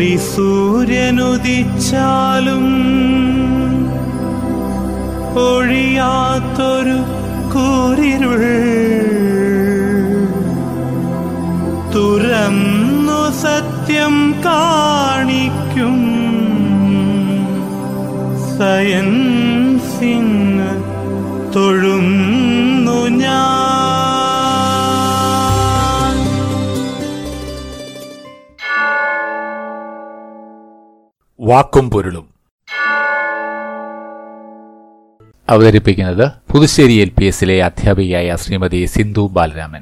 കോടി സൂര്യനുദിച്ചാലും ഒഴിയാത്തൊരു കൂരിരുൾ തുറന്നു സത്യം കാണിക്കും സയൻ സിംഗ് തൊഴുന്നു വാക്കും പൊരുളും. അവതരിപ്പിക്കുന്നത് പുതുശ്ശേരി എൽ പി എസിലെ അധ്യാപികയായ ശ്രീമതി സിന്ധു ബാലരാമൻ.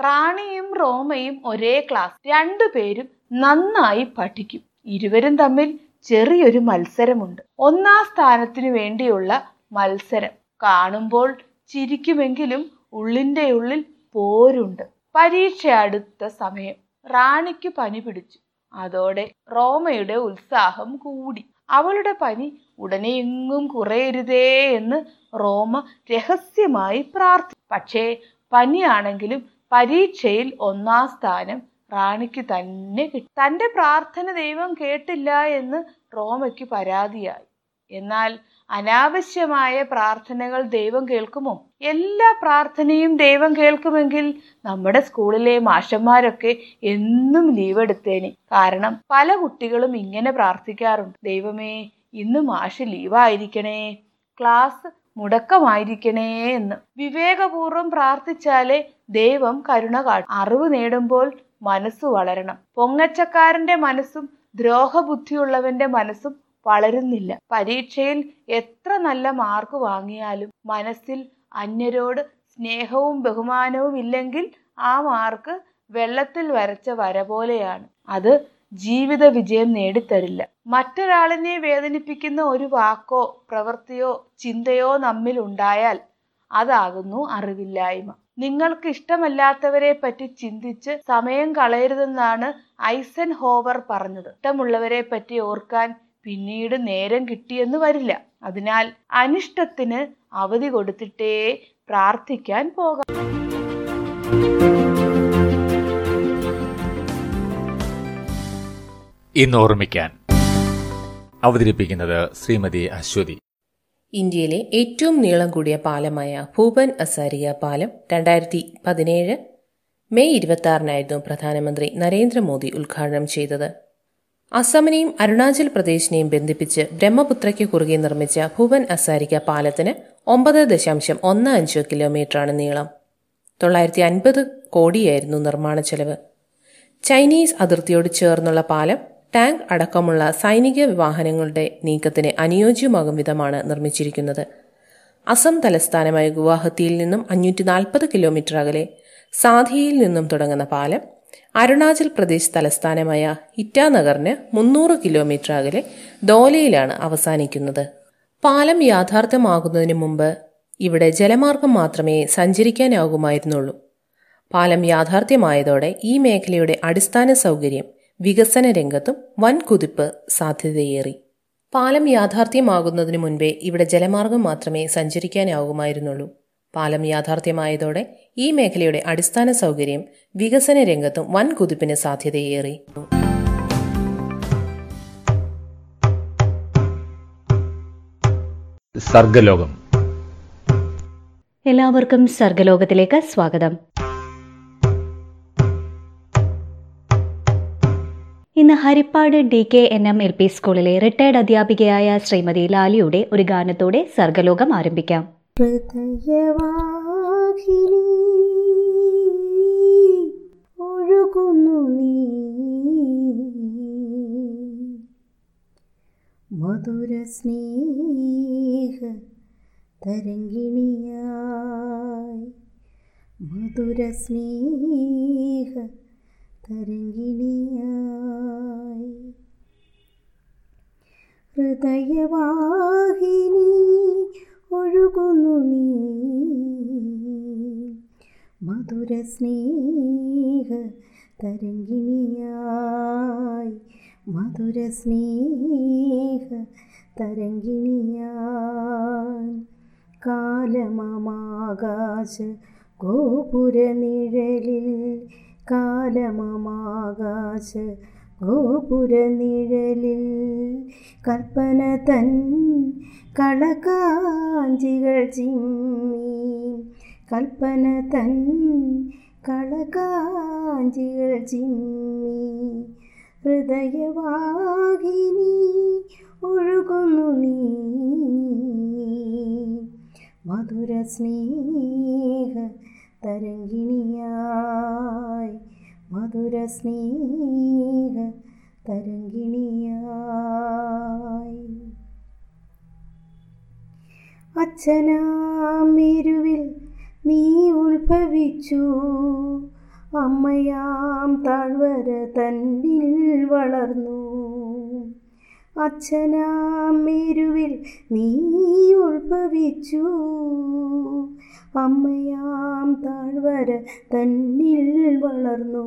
റാണിയും റോമയും ഒരേ ക്ലാസ് രണ്ടുപേരും നന്നായി പഠിക്കും. ഇരുവരും തമ്മിൽ ചെറിയൊരു മത്സരമുണ്ട്. ഒന്നാം സ്ഥാനത്തിനു വേണ്ടിയുള്ള മത്സരം. കാണുമ്പോൾ ചിരിക്കുമെങ്കിലും ഉള്ളിന്റെ ഉള്ളിൽ പോരുണ്ട്. പരീക്ഷ അടുത്ത സമയം. റാണിക്ക് പനി പിടിച്ചു. അതോടെ റോമയുടെ ഉത്സാഹം കൂടി. അവളുടെ പനി ഉടനെ എങ്ങും കുറയരുതേ എന്ന് റോമ രഹസ്യമായി പ്രാർത്ഥി പക്ഷേ പനിയാണെങ്കിലും പരീക്ഷയിൽ ഒന്നാം സ്ഥാനം റാണിക്ക് തന്നെ കിട്ടി. തന്റെ പ്രാർത്ഥന ദൈവം കേട്ടില്ല എന്ന് റോമയ്ക്ക് പരാതിയായി. എന്നാൽ അനാവശ്യമായ പ്രാർത്ഥനകൾ ദൈവം കേൾക്കുമോ? എല്ലാ പ്രാർത്ഥനയും ദൈവം കേൾക്കുമെങ്കിൽ നമ്മുടെ സ്കൂളിലെ മാഷന്മാരൊക്കെ എന്നും ലീവ് എടുത്തേനെ. കാരണം പല കുട്ടികളും ഇങ്ങനെ പ്രാർത്ഥിക്കാറുണ്ട്. ദൈവമേ ഇന്ന് മാഷ് ലീവായിരിക്കണേ. ക്ലാസ് മുടക്കമായിരിക്കണേ എന്ന്. വിവേകപൂർവം പ്രാർത്ഥിച്ചാലേ ദൈവം കരുണ കാട്ടും. അറിവ് നേടുമ്പോൾ മനസ്സ് വളരണം. പൊങ്ങച്ചക്കാരന്റെ മനസ്സും ദ്രോഹബുദ്ധിയുള്ളവന്റെ മനസ്സും വളരുന്നില്ല. പരീക്ഷയിൽ എത്ര നല്ല മാർക്ക് വാങ്ങിയാലും മനസ്സിൽ അന്യരോട് സ്നേഹവും ബഹുമാനവും ഇല്ലെങ്കിൽ ആ മാർക്ക് വെള്ളത്തിൽ വരച്ച വര പോലെയാണ്. അത് ജീവിത വിജയം നേടിത്തരില്ല. മറ്റൊരാളിനെ വേദനിപ്പിക്കുന്ന ഒരു വാക്കോ പ്രവൃത്തിയോ ചിന്തയോ നമ്മിൽ ഉണ്ടായാൽ അതാകുന്നു അറിവില്ലായ്മ. നിങ്ങൾക്ക് ഇഷ്ടമല്ലാത്തവരെ പറ്റി ചിന്തിച്ച് സമയം കളയരുതെന്നാണ് ഐസൻ ഹോവർ പറഞ്ഞത്. ഇഷ്ടമുള്ളവരെ പറ്റി ഓർക്കാൻ പിന്നീട് നേരം കിട്ടിയെന്ന് വരില്ല. അതിനാൽ അനിഷ്ടത്തിന് അവധി കൊടുത്തിട്ടേ പ്രാർത്ഥിക്കാൻ പോകാം. ഇന്ന് ഓർമ്മിക്കാൻ അവതരിപ്പിക്കുന്നത് ശ്രീമതി അശ്വതി. ഇന്ത്യയിലെ ഏറ്റവും നീളം കൂടിയ പാലമായ ഭൂപൻ അസാരിയ പാലം രണ്ടായിരത്തി പതിനേഴ് മെയ് ഇരുപത്തി ആറിനായിരുന്നു പ്രധാനമന്ത്രി നരേന്ദ്രമോദി ഉദ്ഘാടനം ചെയ്തത്. അസമിനെയും അരുണാചൽ പ്രദേശിനെയും ബന്ധിപ്പിച്ച് ബ്രഹ്മപുത്രയ്ക്ക് കുറുകെ നിർമ്മിച്ച ഭുവൻ അസാരിക പാലത്തിന് ഒമ്പത് ദശാംശം ഒന്ന് അഞ്ച് കിലോമീറ്ററാണ് നീളം. തൊള്ളായിരത്തി അൻപത് കോടിയായിരുന്നു നിർമ്മാണ ചെലവ്. ചൈനീസ് അതിർത്തിയോട് ചേർന്നുള്ള പാലം ടാങ്ക് അടക്കമുള്ള സൈനിക വാഹനങ്ങളുടെ നീക്കത്തിന് അനുയോജ്യമാകും വിധമാണ് നിർമ്മിച്ചിരിക്കുന്നത്. അസം തലസ്ഥാനമായ ഗുവാഹത്തിയിൽ നിന്നും അഞ്ഞൂറ്റി നാൽപ്പത് കിലോമീറ്റർ അകലെ സാധിയിൽ നിന്നും തുടങ്ങുന്ന പാലം അരുണാചൽ പ്രദേശ് തലസ്ഥാനമായ ഇറ്റാനഗറിന് മുന്നൂറ് കിലോമീറ്റർ അകലെ ദോലയിലാണ് അവസാനിക്കുന്നത്. പാലം യാഥാർത്ഥ്യമാകുന്നതിന് മുമ്പ് ഇവിടെ ജലമാർഗം മാത്രമേ സഞ്ചരിക്കാനാകുമായിരുന്നുള്ളൂ. പാലം യാഥാർത്ഥ്യമായതോടെ ഈ മേഖലയുടെ അടിസ്ഥാന സൗകര്യം വികസന രംഗത്തും വൻ കുതിപ്പ് സാധ്യതയേറി. പാലം യാഥാർത്ഥ്യമാകുന്നതിനു മുൻപേ ഇവിടെ ജലമാർഗം മാത്രമേ സഞ്ചരിക്കാനാകുമായിരുന്നുള്ളൂ. പാലം യാഥാർത്ഥ്യമായതോടെ ഈ മേഖലയുടെ അടിസ്ഥാന സൗകര്യം വികസന രംഗത്തും വൻ കുതിപ്പിന് സാധ്യതയേറി. സർഗലോകം. എല്ലാവർക്കും സർഗലോകത്തിലേക്ക് സ്വാഗതം. ഇന്ന് Haripad D K N M L P സ്കൂളിലെ റിട്ടയർഡ് അധ്യാപികയായ ശ്രീമതി ലാലിയുടെ ഒരു ഗാനത്തോടെ സർഗലോകം ആരംഭിക്കാം. ഹൃദയവാഹിനി ഒഴുകുന്നു നീ. മധു മധുര സ്നേഹ തരംഗിണിയായി. മധുര സ്നേഹ തരംഗിണിയായി. ഹൃദയവാഹിനി ഒഴുകുന്നു നീ. മധുര സ്നേഹ തരംഗിണിയായി. മധുര സ്നേഹ തരംഗിണിയായി കാലമമാകാശ ഗോപുര നിഴലിൽ. കാലമമാകാശ ഗോപുര നിഴലിൽ. കൽപ്പന തൻ കളകാഞ്ചികൾ ചിമ്മി. കൽപ്പന തൻ കളകാഞ്ചികൾ ചിമ്മി. ഹൃദയവാഹിനി ഒഴുകുന്നു നീ. മധുര സ്നേഹ തരംഗിണിയായി. മധുര സ്നേഹ തരംഗിണിയായി. അച്ഛനാമെരുവിൽ നീ ഉത്ഭവിച്ചു. അമ്മയാം താഴ്വര തന്നിൽ വളർന്നു. അച്ഛനാമിരുവിൽ നീ ഉത്ഭവിച്ചു. അമ്മയാം താഴ്വര തന്നിൽ വളർന്നു.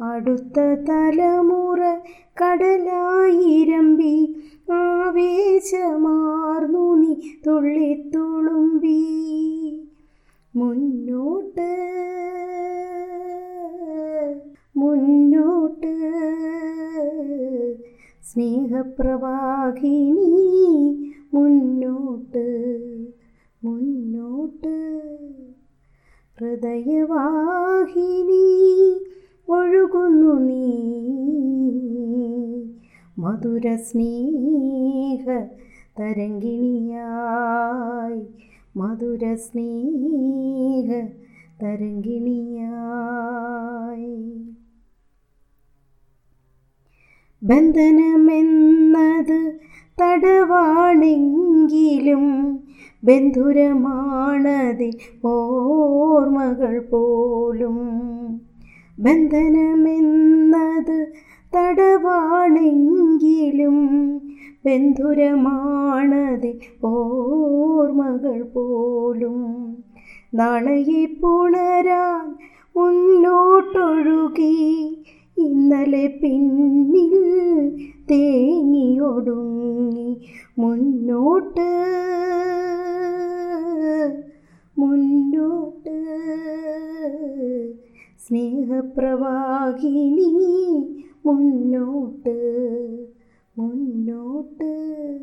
അടുത്ത തലമുറ കടലായിരമ്പി ആവേശമാർന്നു നീ തുള്ളിത്തുളുമ്പി. മുന്നോട്ട് മുന്നോട്ട് സ്നേഹപ്രവാഹിനി മുന്നോട്ട് മുന്നോട്ട്. ഹൃദയവാഹിനി ഒഴുകുന്നു നീ. മധുര സ്നേഹ തരംഗിണിയായി. മധുര സ്നേഹ തരംഗിണിയായി. ബന്ധനമെന്നത് തടവാണെങ്കിലും ബന്ധുരമാണതിൽ ഓർമ്മകൾ പോലും ബന്ധനമെന്നത് തടവാണെങ്കിലും ബന്ധുരമാണതിൽ ഓർമ്മകൾ പോലും. നാളെയെ പുണരാൻ മുന്നോട്ടൊഴുകി ഇന്നലെ പിന്നിൽ തേങ്ങിയൊടുങ്ങി മുന്നോട്ട് മുന്നോട്ട്. സ്നേഹപ്രവാഹിനി മുന്നോട്ട് മുന്നോട്ട്.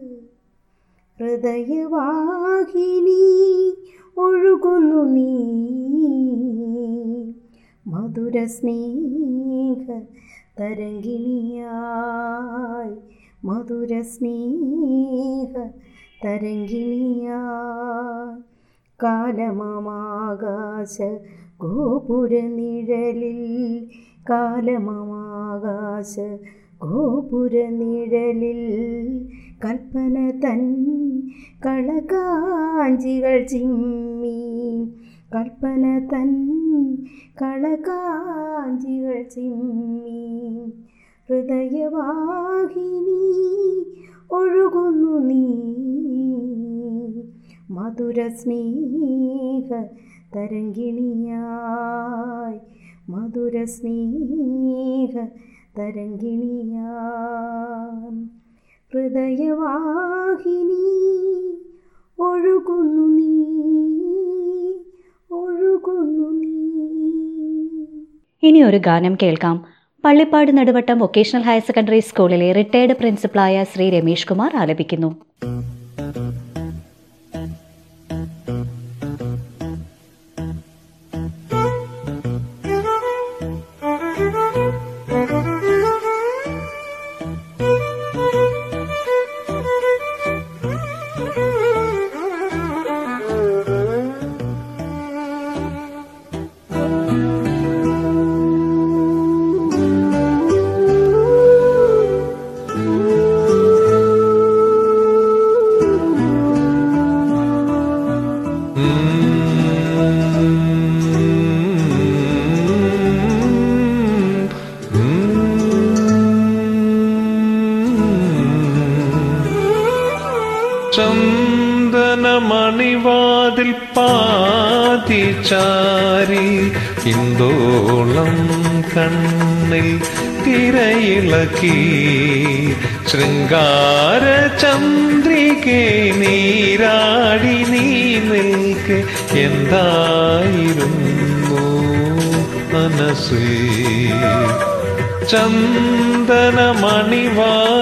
ഹൃദയവാഹിനി ഒഴുകുന്നു നീ. മധുര സ്നേഹ തരംഗിണിയായി മധുര സ്നേഹ തരംഗിണിയായി. കാലമമാകാശ ഗോപുര നിഴലിൽ കാലമമാകാശ ഗോപുര നിഴലിൽ കൽപ്പന തൻ കളകാഞ്ചികൾ ചിമ്മി കൽപ്പന തൻ കളകാഞ്ചികൾ ചിമ്മി ഹൃദയവാഹിനി ഒഴുകുന്നു നീ. മധുര സ്നേഹ തരംഗിണിയായി. മധുര സ്നേഹ തരങ്കിണിയാം ഹൃദയവാഹിനി ഒഴുകുന്നു നീ ഒഴുകുന്നു നീ. ഇനി ഒരു ഗാനം കേൾക്കാം. Pallippad Naduvattam vocational higher secondary സ്കൂളിലെ റിട്ടയർഡ് പ്രിൻസിപ്പളായ ശ്രീ രമേഷ് കുമാർ ആലപിക്കുന്നു ും.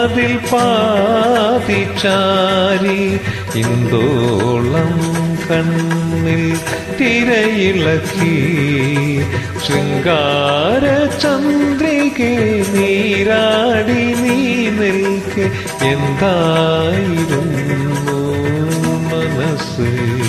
ചന്ദനമണിവാതിൽ പാതിച്ചാരി ഇന്ദോളം കണ്ണിൽ തിരയിളക്കി. ശൃംഗാര ചന്ദ്രികെ നീരാടി നീ നിൽക്കെ. എന്തായിരുന്നു മനസ്സ്?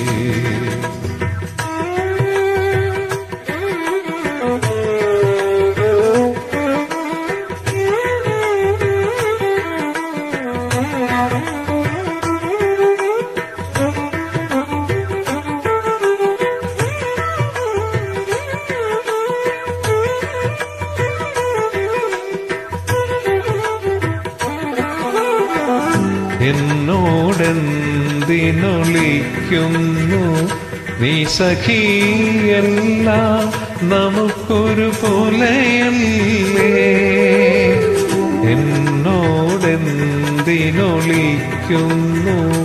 നീ സഖിയെല്ലാം നമുക്കൊരു പോലെയല്ലേ? എന്നോടെന്തിനൊളിക്കുന്നു?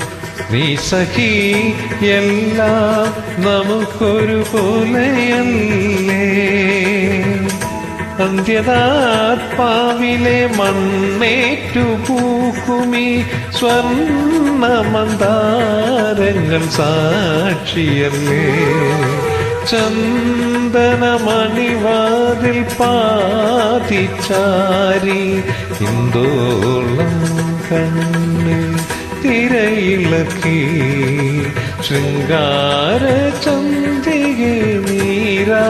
നീ സഖി എല്ലാം നമുക്കൊരു പോലെയല്ലേ? അന്ത്യതാത്മാവിലെ മണ്ണേറ്റു പൂക്കുമി സ്വർണമന്താരങ്ങൾ സാക്ഷിയല്ലേ? ചന്ദനമണിവാതിൽ പാതിച്ചാരി ഇന്ദോളം കണ്ണിൽ തിരയിളക്കി. ശൃംഗാര ചന്ദ്രികെ നീരാടി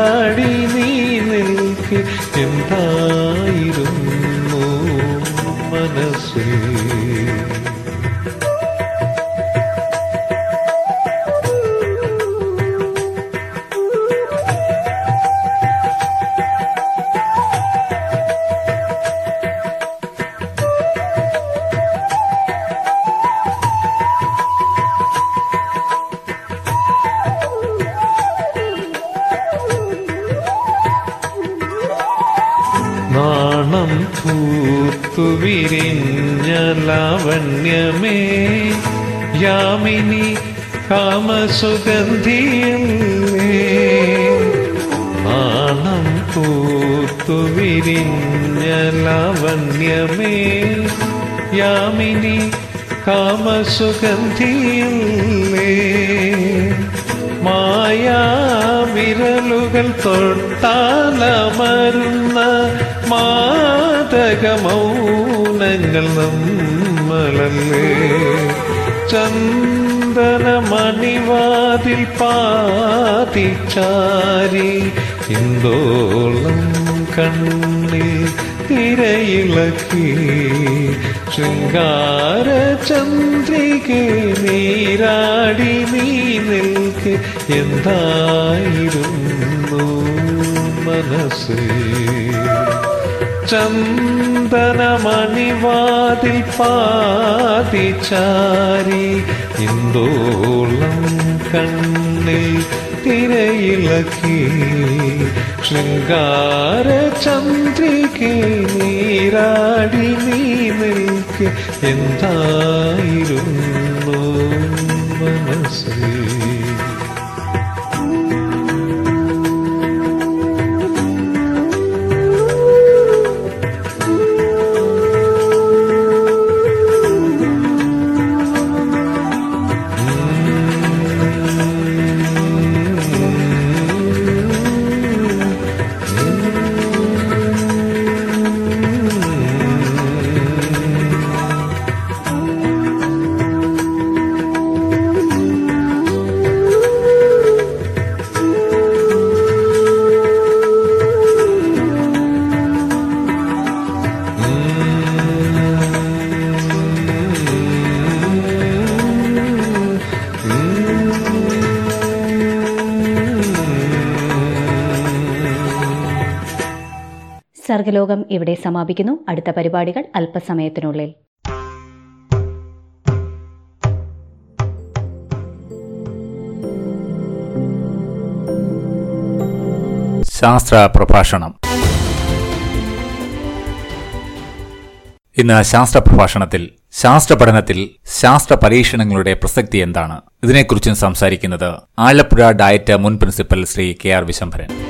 കാമസുഗന്ധിയല്ലേ മായാവിരലുകൾ തൊട്ടാലമരുന്ന മാതകമൗനങ്ങൾ നമ്മളല്ലേ. ചന്ദനമണിവാതിൽ പാതിച്ചാരി ഇന്ദോളം കണ്ണിൽ തിരയിളക്കി ശൃംഗാര ചന്ദ്രികെ നീരാടി നീ നിൽക്ക് എന്തായിരുന്നു മനസ്സ്? ചന്ദനമണിവാതിൽ പാതിച്ചാരി ഇന്ദോളം കണ്ണിൽ തിരയിളക്കി ശൃംഗാര ചന്ദ്രികെ നീരാടി നീ നിൽക്ക് എന്തായിരുന്നു മനസ്സ്? സർഗലോകം ഇവിടെ സമാപിക്കുന്നു. അടുത്ത പരിപാടികൾ അല്പസമയത്തിനുള്ളിൽ. ശാസ്ത്ര പ്രഭാഷണം. ഇന്ന് ശാസ്ത്ര പ്രഭാഷണത്തിൽ ശാസ്ത്ര പഠനത്തിൽ ശാസ്ത്ര പരീക്ഷണങ്ങളുടെ പ്രസക്തി എന്താണ്? ഇതിനെക്കുറിച്ചും സംസാരിക്കുന്നത് ആലപ്പുഴ ഡയറ്റ് മുൻ principal Shri K R Vishambharan.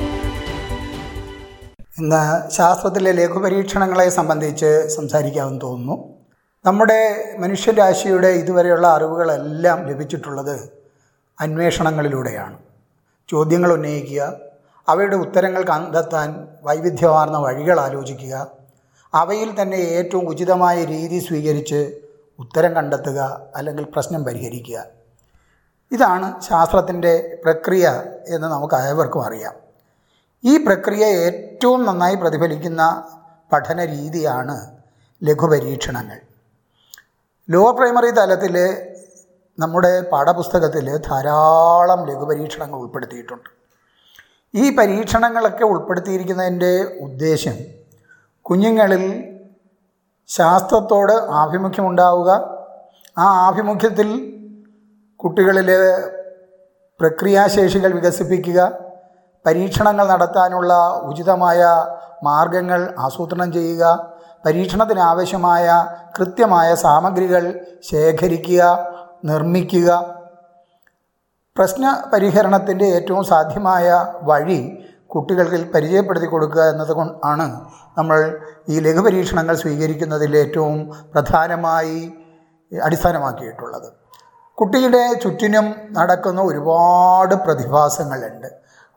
ഇന്ന് ശാസ്ത്രത്തിലെ ലഘുപരീക്ഷണങ്ങളെ സംബന്ധിച്ച് സംസാരിക്കാമെന്ന് തോന്നുന്നു. നമ്മുടെ മനുഷ്യരാശിയുടെ ഇതുവരെയുള്ള അറിവുകളെല്ലാം ലഭിച്ചിട്ടുള്ളത് അന്വേഷണങ്ങളിലൂടെയാണ്. ചോദ്യങ്ങൾ ഉന്നയിക്കുക അവയുടെ ഉത്തരങ്ങൾ കണ്ടെത്താൻ വൈവിധ്യമാർന്ന വഴികൾ ആലോചിക്കുക അവയിൽ തന്നെ ഏറ്റവും ഉചിതമായ രീതി സ്വീകരിച്ച് ഉത്തരം കണ്ടെത്തുക അല്ലെങ്കിൽ പ്രശ്നം പരിഹരിക്കുക. ഇതാണ് ശാസ്ത്രത്തിന്റെ പ്രക്രിയ എന്ന് നമുക്ക് ഏവർക്കും അറിയാം. ഈ പ്രക്രിയ ഏറ്റവും നന്നായി പ്രതിഫലിക്കുന്ന പഠന രീതിയാണ് ലഘുപരീക്ഷണങ്ങൾ. ലോവർ പ്രൈമറി തലത്തിൽ നമ്മുടെ പാഠപുസ്തകത്തിൽ ധാരാളം ലഘുപരീക്ഷണങ്ങൾ ഉൾപ്പെടുത്തിയിട്ടുണ്ട്. ഈ പരീക്ഷണങ്ങളൊക്കെ ഉൾപ്പെടുത്തിയിരിക്കുന്നതിന്റെ ഉദ്ദേശം കുഞ്ഞുങ്ങളിൽ ശാസ്ത്രത്തോട് ആഭിമുഖ്യമുണ്ടാവുക ആ ആഭിമുഖ്യത്തിൽ കുട്ടികളിലെ പ്രക്രിയാശേഷികൾ വികസിപ്പിക്കുക പരീക്ഷണങ്ങൾ നടത്താനുള്ള ഉചിതമായ മാർഗങ്ങൾ ആസൂത്രണം ചെയ്യുക പരീക്ഷണത്തിനാവശ്യമായ കൃത്യമായ സാമഗ്രികൾ ശേഖരിക്കുക നിർമ്മിക്കുക. പ്രശ്ന പരിഹരണത്തിന്റെ ഏറ്റവും സാധ്യമായ വഴി കുട്ടികൾക്ക് പരിചയപ്പെടുത്തി കൊടുക്കുക എന്നത് ആണ് നമ്മൾ ഈ ലഘുപരീക്ഷണങ്ങൾ സ്വീകരിക്കുന്നതിൽ ഏറ്റവും പ്രധാനമായി അടിസ്ഥാനമാക്കിയിട്ടുള്ളത്. കുട്ടിയുടെ ചുറ്റിനും നടക്കുന്ന ഒരുപാട് പ്രതിഭാസങ്ങളുണ്ട്.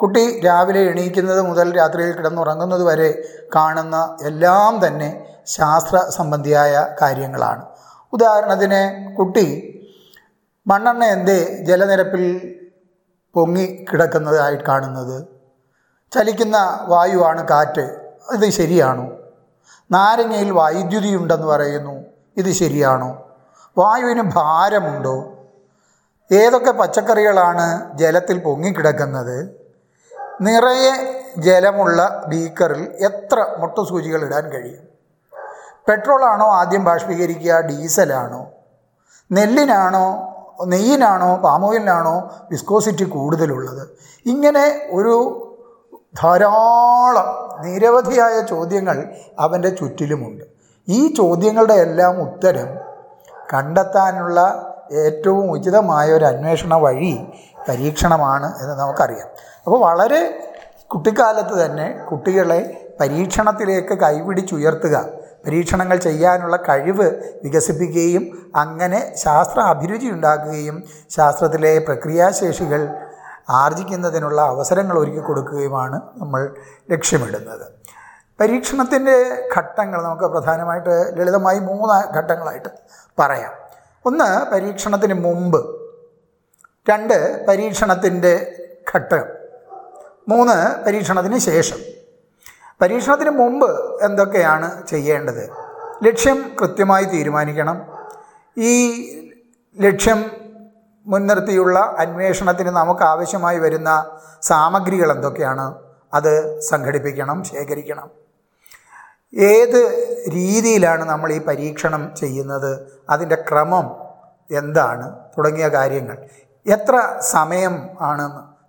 കുട്ടി രാവിലെ എണീക്കുന്നത് മുതൽ രാത്രിയിൽ കിടന്നുറങ്ങുന്നത് വരെ കാണുന്ന എല്ലാം തന്നെ ശാസ്ത്ര സംബന്ധിയായ കാര്യങ്ങളാണ്. ഉദാഹരണത്തിന് കുട്ടി മണ്ണെണ്ണ എന്തേ ജലനിരപ്പിൽ പൊങ്ങി കിടക്കുന്നതായി കാണുന്നത്? ചലിക്കുന്ന വായുവാണ് കാറ്റ്. ഇത് ശരിയാണോ? നാരങ്ങയിൽ വൈദ്യുതി ഉണ്ടെന്ന് പറയുന്നു. ഇത് ശരിയാണോ? വായുവിന് ഭാരമുണ്ടോ? ഏതൊക്കെ പച്ചക്കറികളാണ് ജലത്തിൽ പൊങ്ങിക്കിടക്കുന്നത് നിറയെ ജലമുള്ള ബീക്കറിൽ എത്ര മുട്ട സൂചികൾ ഇടാൻ കഴിയും? പെട്രോളാണോ ആദ്യം ബാഷ്പീകരിക്കുക ഡീസലാണോ? നെല്ലിനാണോ നെയ്യിനാണോ പാമോയിലിനാണോ വിസ്കോസിറ്റി കൂടുതലുള്ളത്? ഇങ്ങനെ ഒരു ധാരാളം നിരവധിയായ ചോദ്യങ്ങൾ അവന്റെ ചുറ്റിലുമുണ്ട്. ഈ ചോദ്യങ്ങളുടെ എല്ലാം ഉത്തരം കണ്ടെത്താനുള്ള ഏറ്റവും ഉചിതമായ ഒരു അന്വേഷണ വഴി പരീക്ഷണമാണ് എന്ന് നമുക്കറിയാം. അപ്പോൾ വളരെ കുട്ടിക്കാലത്ത് തന്നെ കുട്ടികളെ പരീക്ഷണത്തിലേക്ക് കൈപിടിച്ചുയർത്തുക പരീക്ഷണങ്ങൾ ചെയ്യാനുള്ള കഴിവ് വികസിപ്പിക്കുകയും അങ്ങനെ ശാസ്ത്ര അഭിരുചി ഉണ്ടാക്കുകയും ശാസ്ത്രത്തിലെ പ്രക്രിയാശേഷികൾ ആർജിക്കുന്നതിനുള്ള അവസരങ്ങൾ ഒരുക്കി കൊടുക്കുകയുമാണ് നമ്മൾ ലക്ഷ്യമിടുന്നത്. പരീക്ഷണത്തിന്റെ ഘട്ടങ്ങൾ നമുക്ക് പ്രധാനമായിട്ട് ലളിതമായി മൂന്ന് ഘട്ടങ്ങളായിട്ട് പറയാം. ഒന്ന് പരീക്ഷണത്തിന് മുമ്പ്. രണ്ട് പരീക്ഷണത്തിന്റെ ഘട്ടം. മൂന്ന് പരീക്ഷണത്തിന് ശേഷം. പരീക്ഷണത്തിന് മുമ്പ് എന്തൊക്കെയാണ് ചെയ്യേണ്ടത്? ലക്ഷ്യം കൃത്യമായി തീരുമാനിക്കണം. ഈ ലക്ഷ്യം മുൻനിർത്തിയുള്ള അന്വേഷണത്തിന് നമുക്ക് ആവശ്യമായി വരുന്ന സാമഗ്രികൾ എന്തൊക്കെയാണ്? അത് സംഘടിപ്പിക്കണം ശേഖരിക്കണം. ഏത് രീതിയിലാണ് നമ്മൾ ഈ പരീക്ഷണം ചെയ്യുന്നത്? അതിന്റെ ക്രമം എന്താണ്? തുടങ്ങിയ കാര്യങ്ങൾ. എത്ര സമയം ആണ്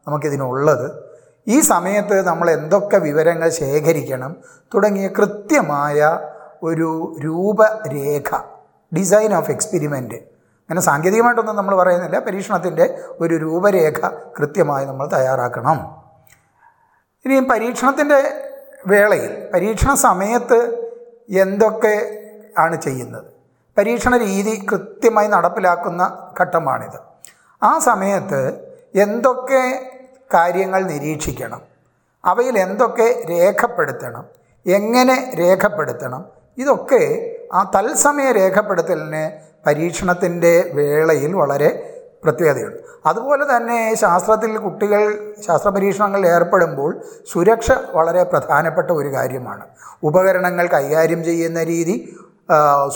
നമുക്കിതിനുള്ളത്? ഈ സമയത്ത് നമ്മൾ എന്തൊക്കെ വിവരങ്ങൾ ശേഖരിക്കണം തുടങ്ങിയ കൃത്യമായ ഒരു രൂപരേഖ ഡിസൈൻ ഓഫ് എക്സ്പെരിമെന്റ് അങ്ങനെ സാങ്കേതികമായിട്ടൊന്നും നമ്മൾ പറയുന്നില്ല പരീക്ഷണത്തിന്റെ ഒരു രൂപരേഖ കൃത്യമായി നമ്മൾ തയ്യാറാക്കണം. ഇനി പരീക്ഷണത്തിന്റെ വേളയിൽ പരീക്ഷണ സമയത്ത് എന്തൊക്കെ ആണ് ചെയ്യുന്നത്? പരീക്ഷണ രീതി കൃത്യമായി നടപ്പിലാക്കുന്ന ഘട്ടമാണിത്. ആ സമയത്ത് എന്തൊക്കെ കാര്യങ്ങൾ നിരീക്ഷിക്കണം. അവയിൽ എന്തൊക്കെ രേഖപ്പെടുത്തണം? എങ്ങനെ രേഖപ്പെടുത്തണം? ഇതൊക്കെ ആ തത്സമയ രേഖപ്പെടുത്തലിന് പരീക്ഷണത്തിന്റെ വേളയിൽ വളരെ പ്രത്യേകതയുണ്ട്. അതുപോലെ തന്നെ ശാസ്ത്രത്തിൽ കുട്ടികൾ ശാസ്ത്ര പരീക്ഷണങ്ങളിൽ ഏർപ്പെടുമ്പോൾ സുരക്ഷ വളരെ പ്രധാനപ്പെട്ട ഒരു കാര്യമാണ്. ഉപകരണങ്ങൾ കൈകാര്യം ചെയ്യുന്ന രീതി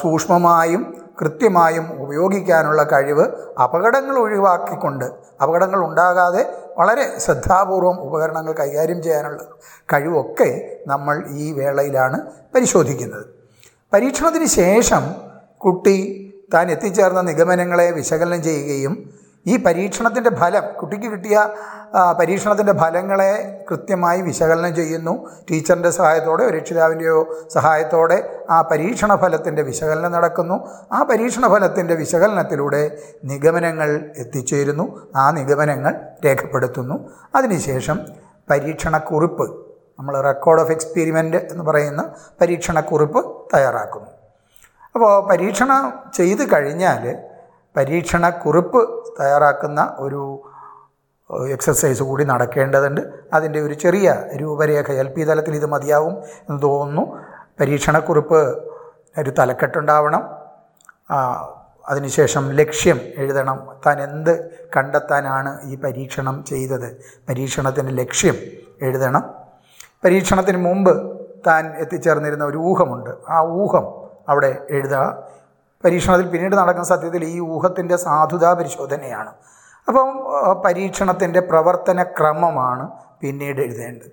സൂക്ഷ്മമായും കൃത്യമായും ഉപയോഗിക്കാനുള്ള കഴിവ് അപകടങ്ങൾ ഒഴിവാക്കിക്കൊണ്ട് അപകടങ്ങൾ ഉണ്ടാകാതെ വളരെ ശ്രദ്ധാപൂർവം ഉപകരണങ്ങൾ കൈകാര്യം ചെയ്യാനുള്ള കഴിവൊക്കെ നമ്മൾ ഈ വേളയിലാണ് പരിശോധിക്കുന്നത്. പരീക്ഷണത്തിന് ശേഷം കുട്ടി താൻ എത്തിച്ചേർന്ന നിഗമനങ്ങളെ വിശകലനം ചെയ്യുകയും ഈ പരീക്ഷണത്തിന്റെ ഫലം കുട്ടിക്ക് കിട്ടിയ പരീക്ഷണത്തിന്റെ ഫലങ്ങളെ കൃത്യമായി വിശകലനം ചെയ്യുന്നു. ടീച്ചറിന്റെ സഹായത്തോടെ രക്ഷിതാവിന്റെയോ സഹായത്തോടെ ആ പരീക്ഷണ ഫലത്തിന്റെ വിശകലനം നടക്കുന്നു. ആ പരീക്ഷണ ഫലത്തിന്റെ വിശകലനത്തിലൂടെ നിഗമനങ്ങൾ എത്തിച്ചേരുന്നു. ആ നിഗമനങ്ങൾ രേഖപ്പെടുത്തുന്നു. അതിനുശേഷം പരീക്ഷണക്കുറിപ്പ് നമ്മൾ റെക്കോർഡ് ഓഫ് എക്സ്പീരിമെന്റ് എന്ന് പറയുന്ന പരീക്ഷണക്കുറിപ്പ് തയ്യാറാക്കുന്നു. അപ്പോൾ പരീക്ഷണം ചെയ്ത് കഴിഞ്ഞാൽ പരീക്ഷണക്കുറിപ്പ് തയ്യാറാക്കുന്ന ഒരു എക്സസൈസ് കൂടി നടക്കേണ്ടതുണ്ട്. അതിന്റെ ഒരു ചെറിയ രൂപരേഖ എൽ പി തലത്തിൽ ഇത് മതിയാവും എന്ന് തോന്നുന്നു. പരീക്ഷണക്കുറിപ്പ് ഒരു തലക്കെട്ടുണ്ടാവണം. അതിനുശേഷം ലക്ഷ്യം എഴുതണം. താൻ എന്ത് കണ്ടെത്താനാണ് ഈ പരീക്ഷണം ചെയ്തത്? പരീക്ഷണത്തിന്റെ ലക്ഷ്യം എഴുതണം. പരീക്ഷണത്തിന് മുമ്പ് താൻ എത്തിച്ചേർന്നിരുന്ന ഒരു ഊഹമുണ്ട്. ആ ഊഹം അവിടെ എഴുതുക. പരീക്ഷണത്തിൽ പിന്നീട് നടക്കുന്ന സത്യത്തിൽ ഈ ഊഹത്തിന്റെ സാധുതാ പരിശോധനയാണ്. അപ്പം പരീക്ഷണത്തിന്റെ പ്രവർത്തന ക്രമമാണ് പിന്നീട് എഴുതേണ്ടത്.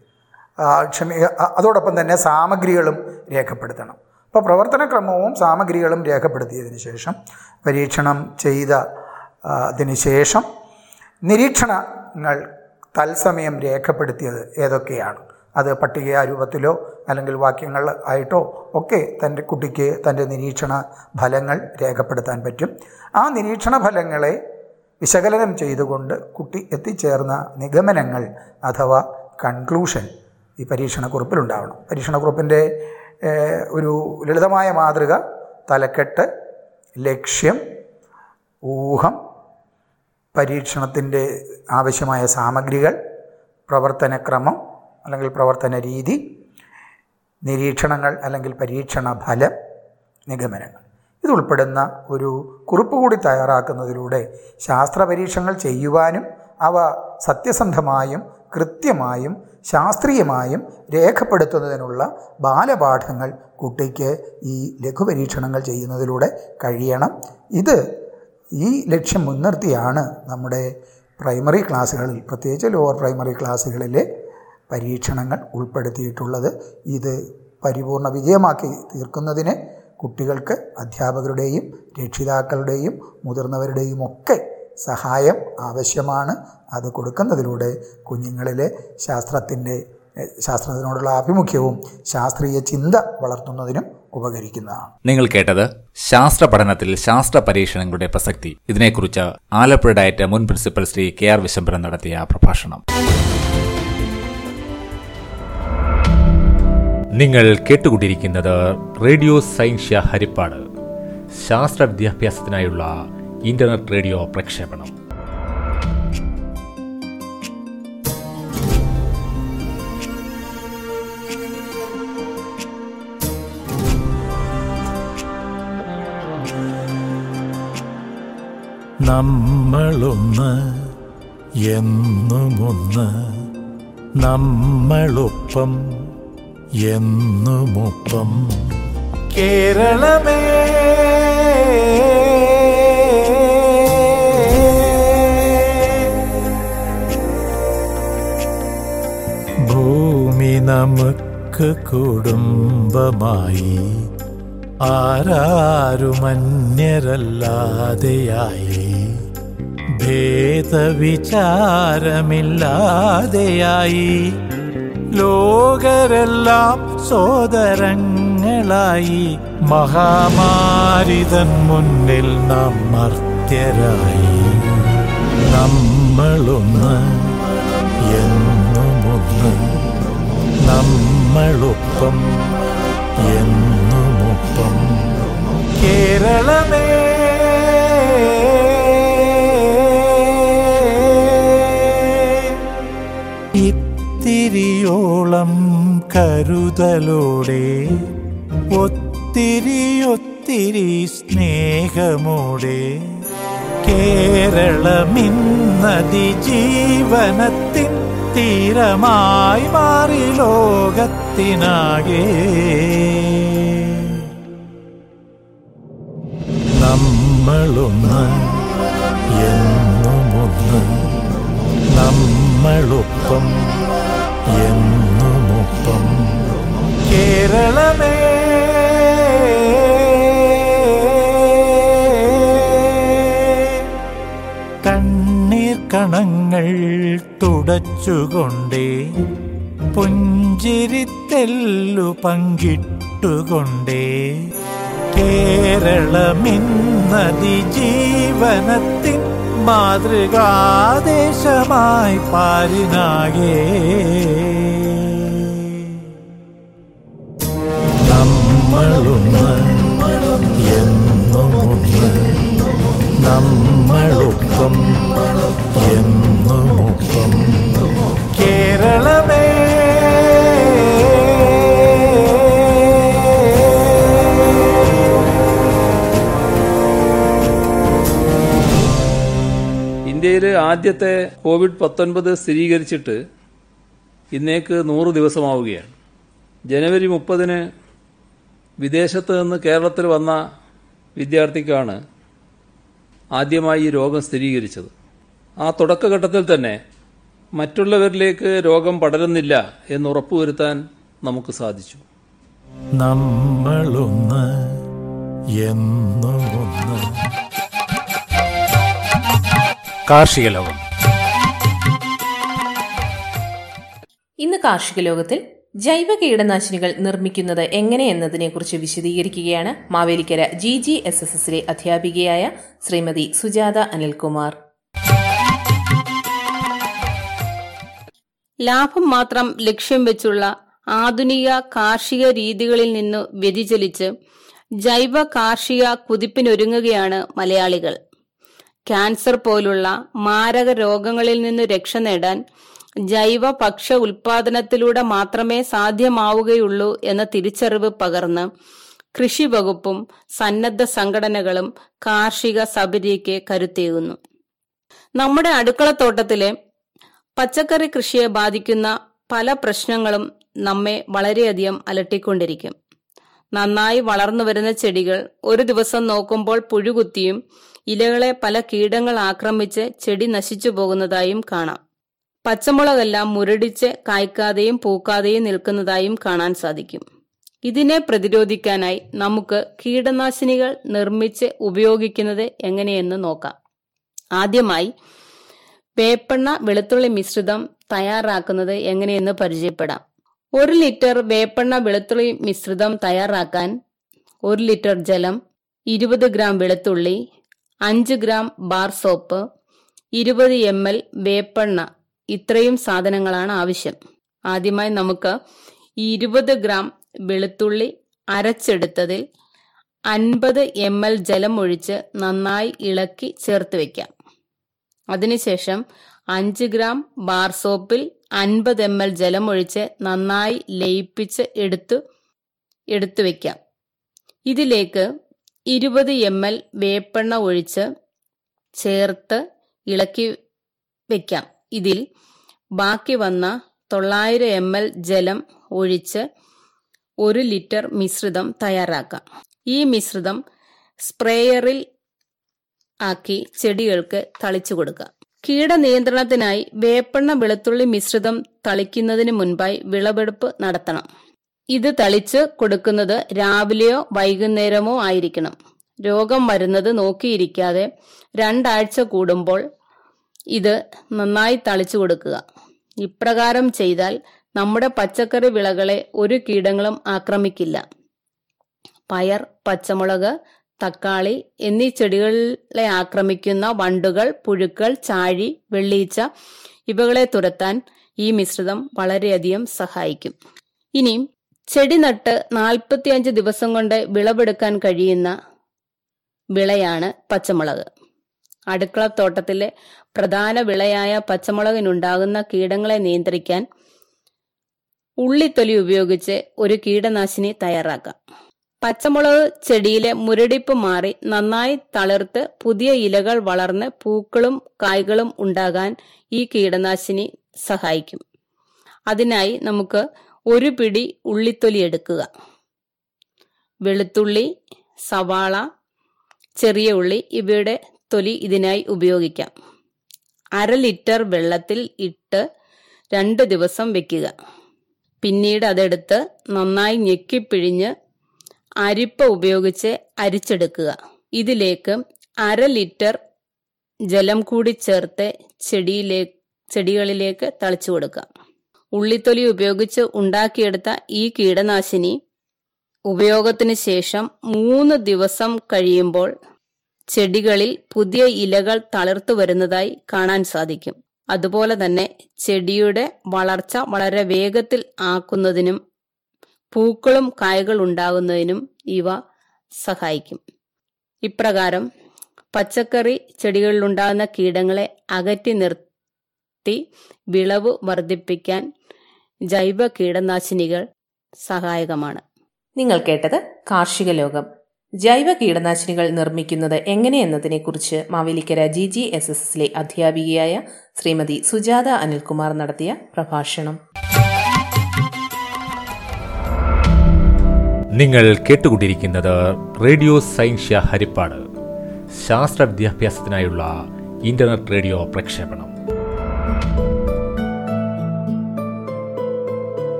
ക്ഷമി അതോടൊപ്പം തന്നെ സാമഗ്രികളും രേഖപ്പെടുത്തണം. അപ്പോൾ പ്രവർത്തനക്രമവും സാമഗ്രികളും രേഖപ്പെടുത്തിയതിന് ശേഷം പരീക്ഷണം ചെയ്ത അതിന് ശേഷം നിരീക്ഷണങ്ങൾ തത്സമയം രേഖപ്പെടുത്തിയത് ഏതൊക്കെയാണ്? അത് പട്ടിക രൂപത്തിലോ അല്ലെങ്കിൽ വാക്യങ്ങൾ ആയിട്ടോ ഒക്കെ തന്റെ കുട്ടിക്ക് തന്റെ നിരീക്ഷണ ഫലങ്ങൾ രേഖപ്പെടുത്താൻ പറ്റും. ആ നിരീക്ഷണ ഫലങ്ങളെ വിശകലനം ചെയ്തുകൊണ്ട് കുട്ടി എത്തിച്ചേർന്ന നിഗമനങ്ങൾ അഥവാ കൺക്ലൂഷൻ ഈ പരീക്ഷണക്കുറിപ്പിലുണ്ടാവണം പരീക്ഷണക്കുറിപ്പിന്റെ ഒരു ലളിതമായ മാതൃക തലക്കെട്ട് ലക്ഷ്യം ഊഹം പരീക്ഷണത്തിന്റെ ആവശ്യമായ സാമഗ്രികൾ പ്രവർത്തനക്രമം അല്ലെങ്കിൽ പ്രവർത്തന രീതി നിരീക്ഷണങ്ങൾ അല്ലെങ്കിൽ പരീക്ഷണ ഫലം നിഗമനങ്ങൾ. ഇതുൾപ്പെടുന്ന ഒരു കുറിപ്പ് കൂടി തയ്യാറാക്കുന്നതിലൂടെ ശാസ്ത്ര പരീക്ഷണങ്ങൾ ചെയ്യുവാനും അവ സത്യസന്ധമായും കൃത്യമായും ശാസ്ത്രീയമായും രേഖപ്പെടുത്തുന്നതിനുള്ള ബാലപാഠങ്ങൾ കുട്ടിക്ക് ഈ ലഘുപരീക്ഷണങ്ങൾ ചെയ്യുന്നതിലൂടെ കഴിയണം. ഇത് ഈ ലക്ഷ്യം മുൻനിർത്തിയാണ് നമ്മുടെ പ്രൈമറി ക്ലാസ്സുകളിൽ പ്രത്യേകിച്ച് ലോവർ പ്രൈമറി ക്ലാസ്സുകളിലെ പരീക്ഷണങ്ങൾ ഉൾപ്പെടുത്തിയിട്ടുള്ളത്. ഇത് പരിപൂർണ വിജയമാക്കി തീർക്കുന്നതിന് കുട്ടികൾക്ക് അധ്യാപകരുടെയും രക്ഷിതാക്കളുടെയും മുതിർന്നവരുടെയും ഒക്കെ സഹായം ആവശ്യമാണ്. അത് കൊടുക്കുന്നതിലൂടെ കുഞ്ഞുങ്ങളിലെ ശാസ്ത്രത്തിന്റെ ശാസ്ത്രത്തിനോടുള്ള ആഭിമുഖ്യവും ശാസ്ത്രീയ ചിന്ത വളർത്തുന്നതിനും ഉപകരിക്കുന്നതാണ്. നിങ്ങൾ കേട്ടത് ശാസ്ത്ര പഠനത്തിൽ ശാസ്ത്ര പരീക്ഷണങ്ങളുടെ പ്രസക്തി. ഇതിനെക്കുറിച്ച് ആലപ്പുഴ ഡയറ്റ് മുൻ principal Shri K R Vishambharan നടത്തിയ പ്രഭാഷണം. നിങ്ങൾ കേട്ടുകൊണ്ടിരിക്കുന്നത് റേഡിയോ സയൻഷ്യ ഹരിപ്പാട്. ശാസ്ത്ര വിദ്യാഭ്യാസത്തിനായുള്ള ഇന്റർനെറ്റ് റേഡിയോ പ്രക്ഷേപണം. നമ്മളൊന്ന് എന്നുമൊന്ന് നമ്മളൊപ്പം എന്നുമൊപ്പം. കേരളമേ. ഭൂമി നമുക്ക് കുടുംബമായി. ആരാരുമന്യരല്ലാതെയായി. ഭേദവിചാരമില്ലാതെയായി. ലോകരെല്ലാം സോദരങ്ങളായി മഹാമാരിതൻ മുന്നിൽ നാം മർത്യരായി. നമ്മളൊന്ന് എന്നുമൊന്ന് നമ്മളൊപ്പം എന്നുമൊപ്പം കേരളമേ ഇത്തിരിയോളം കരുതലോടെ ഒത്തിരി ഒത്തിരി സ്നേഹമോടെ കേരളമിന്നതി ജീവനത്തിൻ തീരമായി മാറി ലോകത്തിനാകെ. നമ്മളൊന്ന് എന്നുമൊന്ന് നമ്മളൊപ്പം കേരളമേ കണങ്ങൾ തുടച്ചുകൊണ്ടേ പുഞ്ചിരിത്തെല്ലു പങ്കിട്ടുകൊണ്ടേ കേരളമിന്നതി ജീവനത്തിൻ മാതൃകാദേശമായി പാരിനാകേ നമ്മളൊന്ന് കേരളമേ. ഇന്ത്യയിൽ ആദ്യത്തെ കോവിഡ് പത്തൊൻപത് സ്ഥിരീകരിച്ചിട്ട് ഇന്നേക്ക് നൂറ് ദിവസമാവുകയാണ്. ജനുവരി മുപ്പതിന് വിദേശത്ത് നിന്ന് കേരളത്തിൽ വന്ന വിദ്യാർത്ഥിക്കാണ് ആദ്യമായി ഈ രോഗം സ്ഥിരീകരിച്ചത്. ആ തുടക്കഘട്ടത്തിൽ തന്നെ മറ്റുള്ളവരിലേക്ക് രോഗം പടരുന്നില്ല എന്ന് ഉറപ്പുവരുത്താൻ നമുക്ക് സാധിച്ചു. നമ്മളൊന്ന് എന്നുമൊന്ന് കാർഷിക ലോകം. ഇന്ന് കാർഷിക ലോകത്തിൽ ജൈവ കീടനാശിനികൾ നിർമ്മിക്കുന്നത് എങ്ങനെയെന്നതിനെക്കുറിച്ച് വിശദീകരിക്കുകയാണ് Mavelikkara G G S S എസിലെ അധ്യാപികയായ ശ്രീമതി സുജാത അനിൽകുമാർ. ലാഭം മാത്രം ലക്ഷ്യം വെച്ചുള്ള ആധുനിക കാർഷിക രീതികളിൽ നിന്ന് വ്യതിചലിച്ച് ജൈവ കാർഷിക കുതിപ്പിനൊരുങ്ങുകയാണ് മലയാളികൾ. ക്യാൻസർ പോലുള്ള മാരക രോഗങ്ങളിൽ നിന്ന് രക്ഷ നേടാൻ ജൈവ ഭക്ഷ്യ ഉൽപാദനത്തിലൂടെ മാത്രമേ സാധ്യമാവുകയുള്ളൂ എന്ന തിരിച്ചറിവ് പകർന്ന് കൃഷി വകുപ്പും സന്നദ്ധ സംഘടനകളും കാർഷിക സബരിക്ക് കരുത്തേകുന്നു നമ്മുടെ അടുക്കളത്തോട്ടത്തിലെ പച്ചക്കറി കൃഷിയെ ബാധിക്കുന്ന പല പ്രശ്നങ്ങളും നമ്മെ വളരെയധികം അലട്ടിക്കൊണ്ടിരിക്കും. നന്നായി വളർന്നു വരുന്ന ചെടികൾ ഒരു ദിവസം നോക്കുമ്പോൾ പുഴുകുത്തിയും ഇലകളെ പല കീടങ്ങൾ ആക്രമിച്ച് ചെടി നശിച്ചു പോകുന്നതായും കാണാം. പച്ചമുളകെല്ലാം മുരടിച്ച് കായ്ക്കാതെയും പൂക്കാതെയും നിൽക്കുന്നതായും കാണാൻ സാധിക്കും. ഇതിനെ പ്രതിരോധിക്കാനായി നമുക്ക് കീടനാശിനികൾ നിർമ്മിച്ച് ഉപയോഗിക്കുന്നത് എങ്ങനെയെന്ന് നോക്കാം. ആദ്യമായി വേപ്പെണ്ണ വെളുത്തുള്ളി മിശ്രിതം തയ്യാറാക്കുന്നത് എങ്ങനെയെന്ന് പരിചയപ്പെടാം. ഒരു ലിറ്റർ വേപ്പെണ്ണ വെളുത്തുള്ളി മിശ്രിതം തയ്യാറാക്കാൻ ഒരു ലിറ്റർ ജലം ഇരുപത് ഗ്രാം വെളുത്തുള്ളി അഞ്ച് ഗ്രാം ബാർ സോപ്പ് ഇരുപത് എം എൽ വേപ്പെണ്ണ ഇത്രയും സാധനങ്ങളാണ് ആവശ്യം. ആദ്യമായി നമുക്ക് ഇരുപത് ഗ്രാം വെളുത്തുള്ളി അരച്ചെടുത്തതിൽ അൻപത് എം എൽ ജലം ഒഴിച്ച് നന്നായി ഇളക്കി ചേർത്ത് വെക്കാം. അതിനുശേഷം അഞ്ച് ഗ്രാം ബാർ സോപ്പിൽ അൻപത് എം എൽ ജലം ഒഴിച്ച് നന്നായി ലയിപ്പിച്ച് എടുത്തു എടുത്തു വെക്കാം. ഇതിലേക്ക് ഇരുപത് എം എൽ വേപ്പെണ്ണ ഒഴിച്ച് ചേർത്ത് ഇളക്കി വെക്കാം. ഇതിൽ ബാക്കി വന്ന തൊള്ളായിരം എം എൽ ജലം ഒഴിച്ച് ഒരു ലിറ്റർ മിശ്രിതം തയ്യാറാക്കാം. ഈ മിശ്രിതം സ്പ്രേയറിൽ ആക്കി ചെടികൾക്ക് തളിച്ചു കൊടുക്കാം. കീടനിയന്ത്രണത്തിനായി വേപ്പെണ്ണ വെളുത്തുള്ളി മിശ്രിതം തളിക്കുന്നതിന് മുൻപായി വിളവെടുപ്പ് നടത്തണം. ഇത് തളിച്ച് കൊടുക്കുന്നത് രാവിലെയോ വൈകുന്നേരമോ ആയിരിക്കണം. രോഗം വരുന്നത് നോക്കിയിരിക്കാതെ രണ്ടാഴ്ച കൂടുമ്പോൾ ഇത് നന്നായി തളിച്ചു കൊടുക്കുക. ഇപ്രകാരം ചെയ്താൽ നമ്മുടെ പച്ചക്കറി വിളകളെ ഒരു കീടങ്ങളും ആക്രമിക്കില്ല. പയർ പച്ചമുളക് തക്കാളി എന്നീ ചെടികളെ ആക്രമിക്കുന്ന വണ്ടുകൾ പുഴുക്കൾ ചാഴി വെള്ളീച്ച ഇവകളെ തുരത്താൻ ഈ മിശ്രിതം വളരെയധികം സഹായിക്കും. ഇനി ചെടി നട്ട് നാൽപ്പത്തിയഞ്ച് ദിവസം കൊണ്ട് വിളവെടുക്കാൻ കഴിയുന്ന വിളയാണ് പച്ചമുളക്. അടുക്കളത്തോട്ടത്തിലെ പ്രധാന വിളയായ പച്ചമുളകിനുണ്ടാകുന്ന കീടങ്ങളെ നിയന്ത്രിക്കാൻ ഉള്ളിത്തൊലി ഉപയോഗിച്ച് ഒരു കീടനാശിനി തയ്യാറാക്കാം. പച്ചമുളക് ചെടിയിലെ മുരടിപ്പ് മാറി നന്നായി തളിർത്ത് പുതിയ ഇലകൾ വളർന്ന് പൂക്കളും കായ്കളും ഉണ്ടാകാൻ ഈ കീടനാശിനി സഹായിക്കും. അതിനായി നമുക്ക് ഒരു പിടി ഉള്ളിത്തൊലി എടുക്കുക. വെളുത്തുള്ളി സവാള ചെറിയ ഉള്ളി ഇവയുടെ തൊലി ഇതിനായി ഉപയോഗിക്കാം. അര ലിറ്റർ വെള്ളത്തിൽ ഇട്ട് രണ്ട് ദിവസം വെക്കുക. പിന്നീട് അതെടുത്ത് നന്നായി ഞെക്കിപ്പിഴിഞ്ഞ് അരിപ്പ ഉപയോഗിച്ച് അരിച്ചെടുക്കുക. ഇതിലേക്ക് അര ലിറ്റർ ജലം കൂടി ചേർത്ത് ചെടിയിലേ ചെടികളിലേക്ക് തളിച്ചു കൊടുക്കുക. ഉള്ളിത്തൊലി ഉപയോഗിച്ച് ഉണ്ടാക്കിയെടുത്ത ഈ കീടനാശിനി ഉപയോഗത്തിന് ശേഷം മൂന്ന് ദിവസം കഴിയുമ്പോൾ ചെടികളിൽ പുതിയ ഇലകൾ തളിർത്തു വരുന്നതായി കാണാൻ സാധിക്കും. അതുപോലെ തന്നെ ചെടിയുടെ വളർച്ച വളരെ വേഗത്തിൽ ആക്കുന്നതിനും പൂക്കളും കായകൾ ഉണ്ടാകുന്നതിനും ഇവ സഹായിക്കും. ഇപ്രകാരം പച്ചക്കറി ചെടികളിൽ ഉണ്ടാകുന്ന കീടങ്ങളെ അകറ്റി നിർത്തി വിളവ് വർദ്ധിപ്പിക്കാൻ ജൈവ കീടനാശിനികൾ സഹായകമാണ്. നിങ്ങൾ കേട്ടത് കാർഷിക ലോകം. ജൈവ കീടനാശിനികൾ നിർമ്മിക്കുന്നത് എങ്ങനെയെന്നതിനെക്കുറിച്ച് Mavelikkara G G S S എസിലെ അധ്യാപികയായ ശ്രീമതി സുജാത അനിൽകുമാർ നടത്തിയ പ്രഭാഷണം. നിങ്ങൾ കേട്ടുകൊണ്ടിരിക്കുന്നത് റേഡിയോ സൈൻഷ്യ ഹരിപ്പാട്. ശാസ്ത്ര വിദ്യാഭ്യാസത്തിനായുള്ള ഇന്റർനെറ്റ് റേഡിയോ പ്രക്ഷേപണം.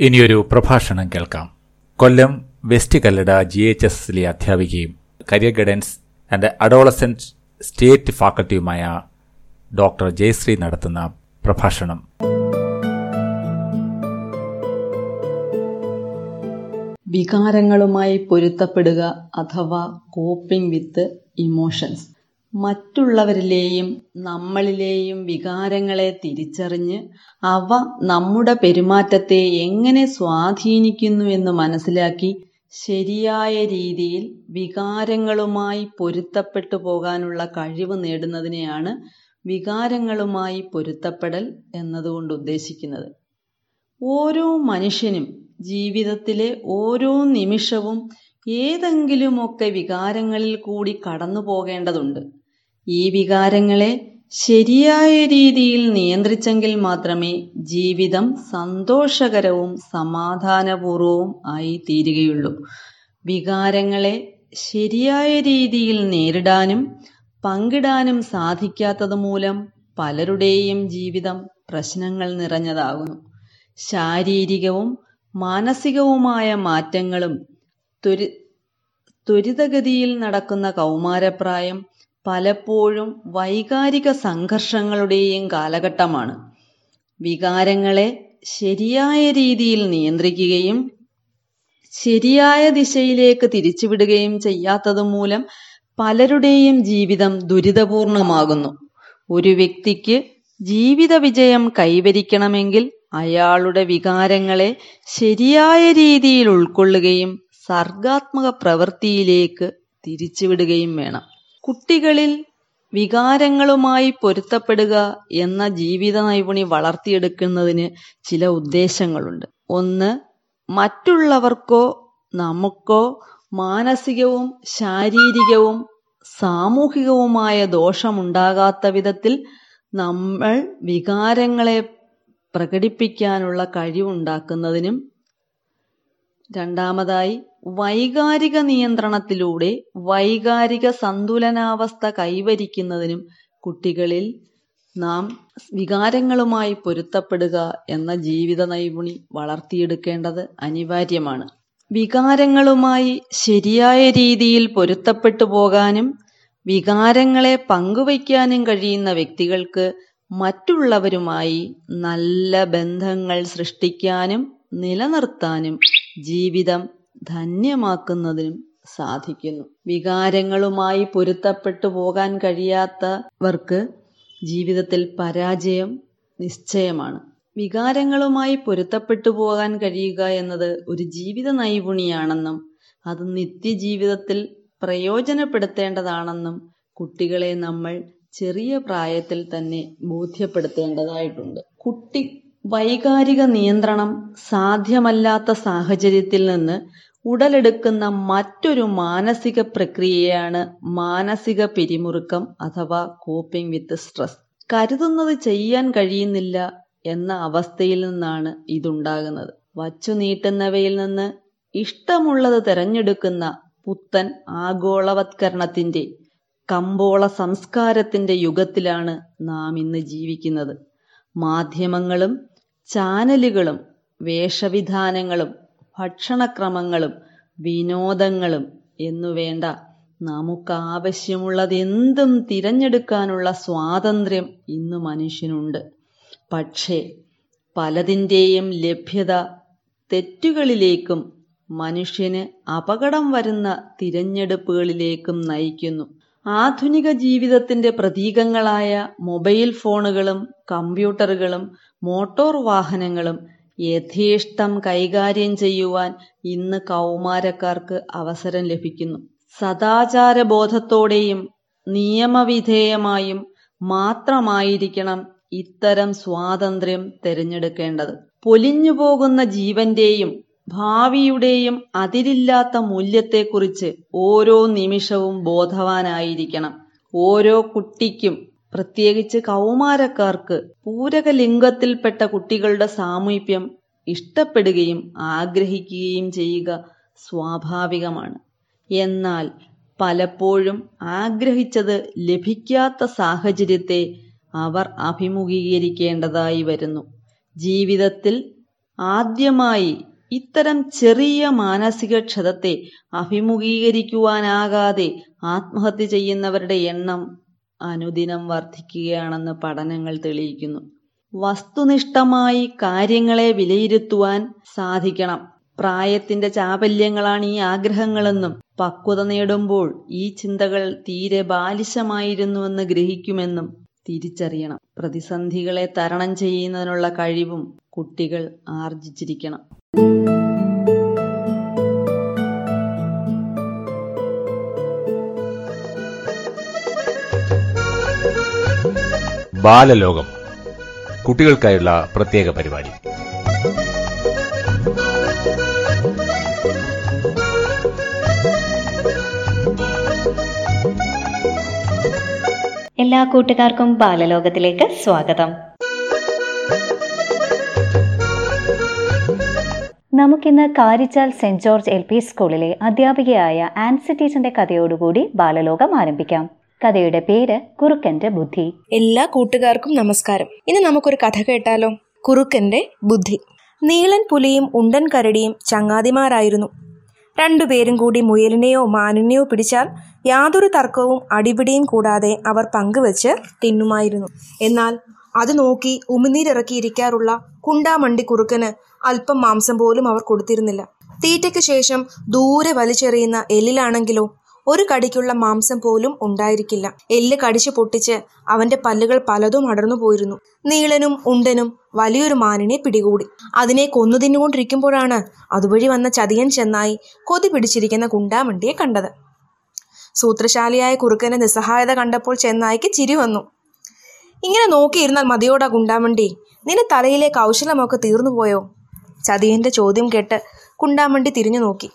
ഇനിയൊരു പ്രഭാഷണം കേൾക്കാം. Kollam west Kallada G H S എസിലെ അധ്യാപികയും career guidance and adolescent state ഫാക്കൽറ്റിയുമായ doctor Jayashree നടത്തുന്ന പ്രഭാഷണം. വികാരങ്ങളുമായി പൊരുത്തപ്പെടുക അഥവാ കോപ്പിംഗ് വിത്ത് ഇമോഷൻസ് മറ്റുള്ളവരിലെയും നമ്മളിലെയും വികാരങ്ങളെ തിരിച്ചറിഞ്ഞ് അവ നമ്മുടെ പെരുമാറ്റത്തെ എങ്ങനെ സ്വാധീനിക്കുന്നു എന്ന് മനസ്സിലാക്കി ശരിയായ രീതിയിൽ വികാരങ്ങളുമായി പൊരുത്തപ്പെട്ടു പോകാനുള്ള കഴിവ് നേടുന്നതിനെയാണ് വികാരങ്ങളുമായി പൊരുത്തപ്പെടൽ എന്നതുകൊണ്ട് ഉദ്ദേശിക്കുന്നത്. ഓരോ മനുഷ്യനും ജീവിതത്തിലെ ഓരോ നിമിഷവും ഏതെങ്കിലുമൊക്കെ വികാരങ്ങളിൽ കൂടി കടന്നു പോകേണ്ടതുണ്ട് ഈ വികാരങ്ങളെ ശരിയായ രീതിയിൽ നിയന്ത്രിച്ചെങ്കിൽ മാത്രമേ ജീവിതം സന്തോഷകരവും സമാധാനപൂർവവും ആയി തീരുകയുള്ളൂ വികാരങ്ങളെ ശരിയായ രീതിയിൽ നേരിടാനും പങ്കിടാനും സാധിക്കാത്തത് മൂലം പലരുടെയും ജീവിതം പ്രശ്നങ്ങൾ നിറഞ്ഞതാകുന്നു. ശാരീരികവും മാനസികവുമായ മാറ്റങ്ങളും ത്വരി ത്വരിതഗതിയിൽ നടക്കുന്ന കൗമാരപ്രായം പലപ്പോഴും വൈകാരിക സംഘർഷങ്ങളുടെയും കാലഘട്ടമാണ്. വികാരങ്ങളെ ശരിയായ രീതിയിൽ നിയന്ത്രിക്കുകയും ശരിയായ ദിശയിലേക്ക് തിരിച്ചുവിടുകയും ചെയ്യാത്തത് മൂലം പലരുടെയും ജീവിതം ദുരിതപൂർണമാകുന്നു. ഒരു വ്യക്തിക്ക് ജീവിത വിജയം കൈവരിക്കണമെങ്കിൽ അയാളുടെ വികാരങ്ങളെ ശരിയായ രീതിയിൽ ഉൾക്കൊള്ളുകയും സർഗാത്മക പ്രവൃത്തിയിലേക്ക് തിരിച്ചുവിടുകയും വേണം. കുട്ടികളിൽ വികാരങ്ങളുമായി പൊരുത്തപ്പെടുക എന്ന ജീവിത നൈപുണി വളർത്തിയെടുക്കുന്നതിന് ചില ഉദ്ദേശങ്ങളുണ്ട്. ഒന്ന് മറ്റുള്ളവർക്കോ നമുക്കോ മാനസികവും ശാരീരികവും സാമൂഹികവുമായ ദോഷമുണ്ടാകാത്ത വിധത്തിൽ നമ്മൾ വികാരങ്ങളെ പ്രകടിപ്പിക്കാനുള്ള കഴിവുണ്ടാക്കുന്നതിനും രണ്ടാമതായി വൈകാരിക നിയന്ത്രണത്തിലൂടെ വൈകാരിക സന്തുലനാവസ്ഥ കൈവരിക്കുന്നതിനും കുട്ടികളിൽ നാം വികാരങ്ങളുമായി പൊരുത്തപ്പെടുക എന്ന ജീവിത നൈപുണി വളർത്തിയെടുക്കേണ്ടത് അനിവാര്യമാണ്. വികാരങ്ങളുമായി ശരിയായ രീതിയിൽ പൊരുത്തപ്പെട്ടു പോകാനും വികാരങ്ങളെ പങ്കുവയ്ക്കാനും കഴിയുന്ന വ്യക്തികൾക്ക് മറ്റുള്ളവരുമായി നല്ല ബന്ധങ്ങൾ സൃഷ്ടിക്കാനും നിലനിർത്താനും ജീവിതം ധന്യമാക്കുന്നതിനും സാധിക്കുന്നു. വികാരങ്ങളുമായി പൊരുത്തപ്പെട്ടു പോകാൻ കഴിയാത്തവർക്ക് ജീവിതത്തിൽ പരാജയം നിശ്ചയമാണ്. വികാരങ്ങളുമായി പൊരുത്തപ്പെട്ടു പോകാൻ കഴിയുക എന്നത് ഒരു ജീവിത നൈപുണിയാണെന്നും അത് നിത്യജീവിതത്തിൽ പ്രയോജനപ്പെടുത്തേണ്ടതാണെന്നും കുട്ടികളെ നമ്മൾ ചെറിയ പ്രായത്തിൽ തന്നെ ബോധ്യപ്പെടുത്തേണ്ടതായിട്ടുണ്ട്. കുട്ടി വൈകാരിക നിയന്ത്രണം സാധ്യമല്ലാത്ത സാഹചര്യത്തിൽ നിന്ന് ഉടലെടുക്കുന്ന മറ്റൊരു മാനസിക പ്രക്രിയയാണ് മാനസിക പിരിമുറുക്കം അഥവാ കോപ്പിംഗ് വിത്ത് സ്ട്രെസ് കരുതുന്നത് ചെയ്യാൻ കഴിയുന്നില്ല എന്ന അവസ്ഥയിൽ നിന്നാണ് ഇതുണ്ടാകുന്നത്. വച്ചു നീട്ടുന്നവയിൽ നിന്ന് ഇഷ്ടമുള്ളത് തിരഞ്ഞെടുക്കുന്ന പുത്തൻ ആഗോളവത്കരണത്തിന്റെ കമ്പോള സംസ്കാരത്തിന്റെ യുഗത്തിലാണ് നാം ഇന്ന് ജീവിക്കുന്നത്. മാധ്യമങ്ങളും ചാനലുകളും വേഷവിധാനങ്ങളും ഭക്ഷണക്രമങ്ങളും വിനോദങ്ങളും എന്നുവേണ്ട നമുക്കാവശ്യമുള്ളതെന്തും തിരഞ്ഞെടുക്കാനുള്ള സ്വാതന്ത്ര്യം ഇന്ന് മനുഷ്യനുണ്ട്. പക്ഷേ പലതിന്റെയും ലഭ്യത തെറ്റുകളിലേക്കും മനുഷ്യന് അപകടം വരുന്ന തിരഞ്ഞെടുപ്പുകളിലേക്കും നയിക്കുന്നു. ആധുനിക ജീവിതത്തിന്റെ പ്രതീകങ്ങളായ മൊബൈൽ ഫോണുകളും കമ്പ്യൂട്ടറുകളും മോട്ടോർ വാഹനങ്ങളും യഥേഷ്ടം കൈകാര്യം ചെയ്യുവാൻ ഇന്ന് കൗമാരക്കാർക്ക് അവസരം ലഭിക്കുന്നു. സദാചാര സദാചാരബോധത്തോടെയും നിയമവിധേയമായും മാത്രമായിരിക്കണം ഇത്തരം സ്വാതന്ത്ര്യം തിരഞ്ഞെടുക്കേണ്ടത്. പൊലിഞ്ഞുപോകുന്ന ജീവന്റെയും ഭാവിയുടെയും അതിരില്ലാത്ത മൂല്യത്തെക്കുറിച്ച് ഓരോ നിമിഷവും ബോധവാനായിരിക്കണം. ഓരോ കുട്ടിക്കും പ്രത്യേകിച്ച് കൗമാരക്കാർക്ക് പൂരകലിംഗത്തിൽപ്പെട്ട കുട്ടികളുടെ സാമീപ്യം ഇഷ്ടപ്പെടുകയും ആഗ്രഹിക്കുകയും ചെയ്യുക സ്വാഭാവികമാണ്. എന്നാൽ പലപ്പോഴും ആഗ്രഹിച്ചത് ലഭിക്കാത്ത സാഹചര്യത്തെ അവർ അഭിമുഖീകരിക്കേണ്ടതായി വരുന്നു. ജീവിതത്തിൽ ആദ്യമായി ഇത്തരം ചെറിയ മാനസിക ക്ഷതത്തെ അഭിമുഖീകരിക്കുവാനാകാതെ ആത്മഹത്യ ചെയ്യുന്നവരുടെ എണ്ണം അനുദിനം വർദ്ധിക്കുകയാണെന്ന് പഠനങ്ങൾ തെളിയിക്കുന്നു. വസ്തുനിഷ്ഠമായി കാര്യങ്ങളെ വിലയിരുത്തുവാൻ സാധിക്കണം. പ്രായത്തിന്റെ ചാപല്യങ്ങളാണ് ഈ ആഗ്രഹങ്ങളെന്നും പക്വത നേടുമ്പോൾ ഈ ചിന്തകൾ തീരെ ബാലിശമായിരുന്നുവെന്ന് ഗ്രഹിക്കുമെന്നും തിരിച്ചറിയണം. പ്രതിസന്ധികളെ തരണം ചെയ്യുന്നതിനുള്ള കഴിവും കുട്ടികൾ ആർജിച്ചിരിക്കണം. ബാലലോകം. കുട്ടികൾക്കായുള്ള പ്രത്യേക പരിപാടി. എല്ലാ കൂട്ടുകാർക്കും ബാലലോകത്തിലേക്ക് സ്വാഗതം. നമുക്കിന്ന് Karichal saint George L P സ്കൂളിലെ അധ്യാപികയായ ആൻസി ടീച്ചറിന്റെ കഥയോടുകൂടി ബാലലോകം ആരംഭിക്കാം. കഥയുടെ പേര് കുറുക്കന്റെ ബുദ്ധി. എല്ലാ കൂട്ടുകാർക്കും നമസ്കാരം. ഇനി നമുക്കൊരു കഥ കേട്ടാലോ? കുറുക്കന്റെ ബുദ്ധി. നീളൻ പുലിയും ഉണ്ടൻ കരടിയും ചങ്ങാതിമാരായിരുന്നു. രണ്ടുപേരും കൂടി മുയലിനെയോ മാനിനെയോ പിടിച്ചാൽ യാതൊരു തർക്കവും അടിപിടിയും കൂടാതെ അവർ പങ്കുവെച്ച് തിന്നുമായിരുന്നു. എന്നാൽ അത് നോക്കി ഉമിനീരിറക്കിയിരിക്കാറുള്ള കുണ്ടാമണ്ടി കുറുക്കന് അല്പം മാംസം പോലും അവർ കൊടുത്തിരുന്നില്ല. തീറ്റയ്ക്ക് ശേഷം ദൂരെ വലിച്ചെറിയുന്ന എല്ലിലാണെങ്കിലോ ഒരു കടിക്കുള്ള മാംസം പോലും ഉണ്ടായിരിക്കില്ല. എല്ല് കടിച്ചു പൊട്ടിച്ച് അവന്റെ പല്ലുകൾ പലതും അടർന്നു പോയിരുന്നു. നീളനും ഉണ്ടനും വലിയൊരു മാനിനെ പിടികൂടി. അതിനെ കൊന്നു തിന്നുകൊണ്ടിരിക്കുമ്പോഴാണ് അതുവഴി വന്ന ചതിയൻ ചെന്നായി കൊതി പിടിച്ചിരിക്കുന്ന കുണ്ടാമണ്ടിയെ കണ്ടത്. സൂത്രശാലിയായ കുറുക്കന്റെ നിസ്സഹായത കണ്ടപ്പോൾ ചെന്നായിക്ക് ചിരി വന്നു. ഇങ്ങനെ നോക്കിയിരുന്നാൽ മതിയോടാ കുണ്ടാമണ്ടി? നിന്റെ തലയിലെ കൗശലമൊക്കെ തീർന്നു പോയോ ചതിയന്റെ ചോദ്യം കേട്ട് കുണ്ടാമണ്ടി തിരിഞ്ഞു നോക്കി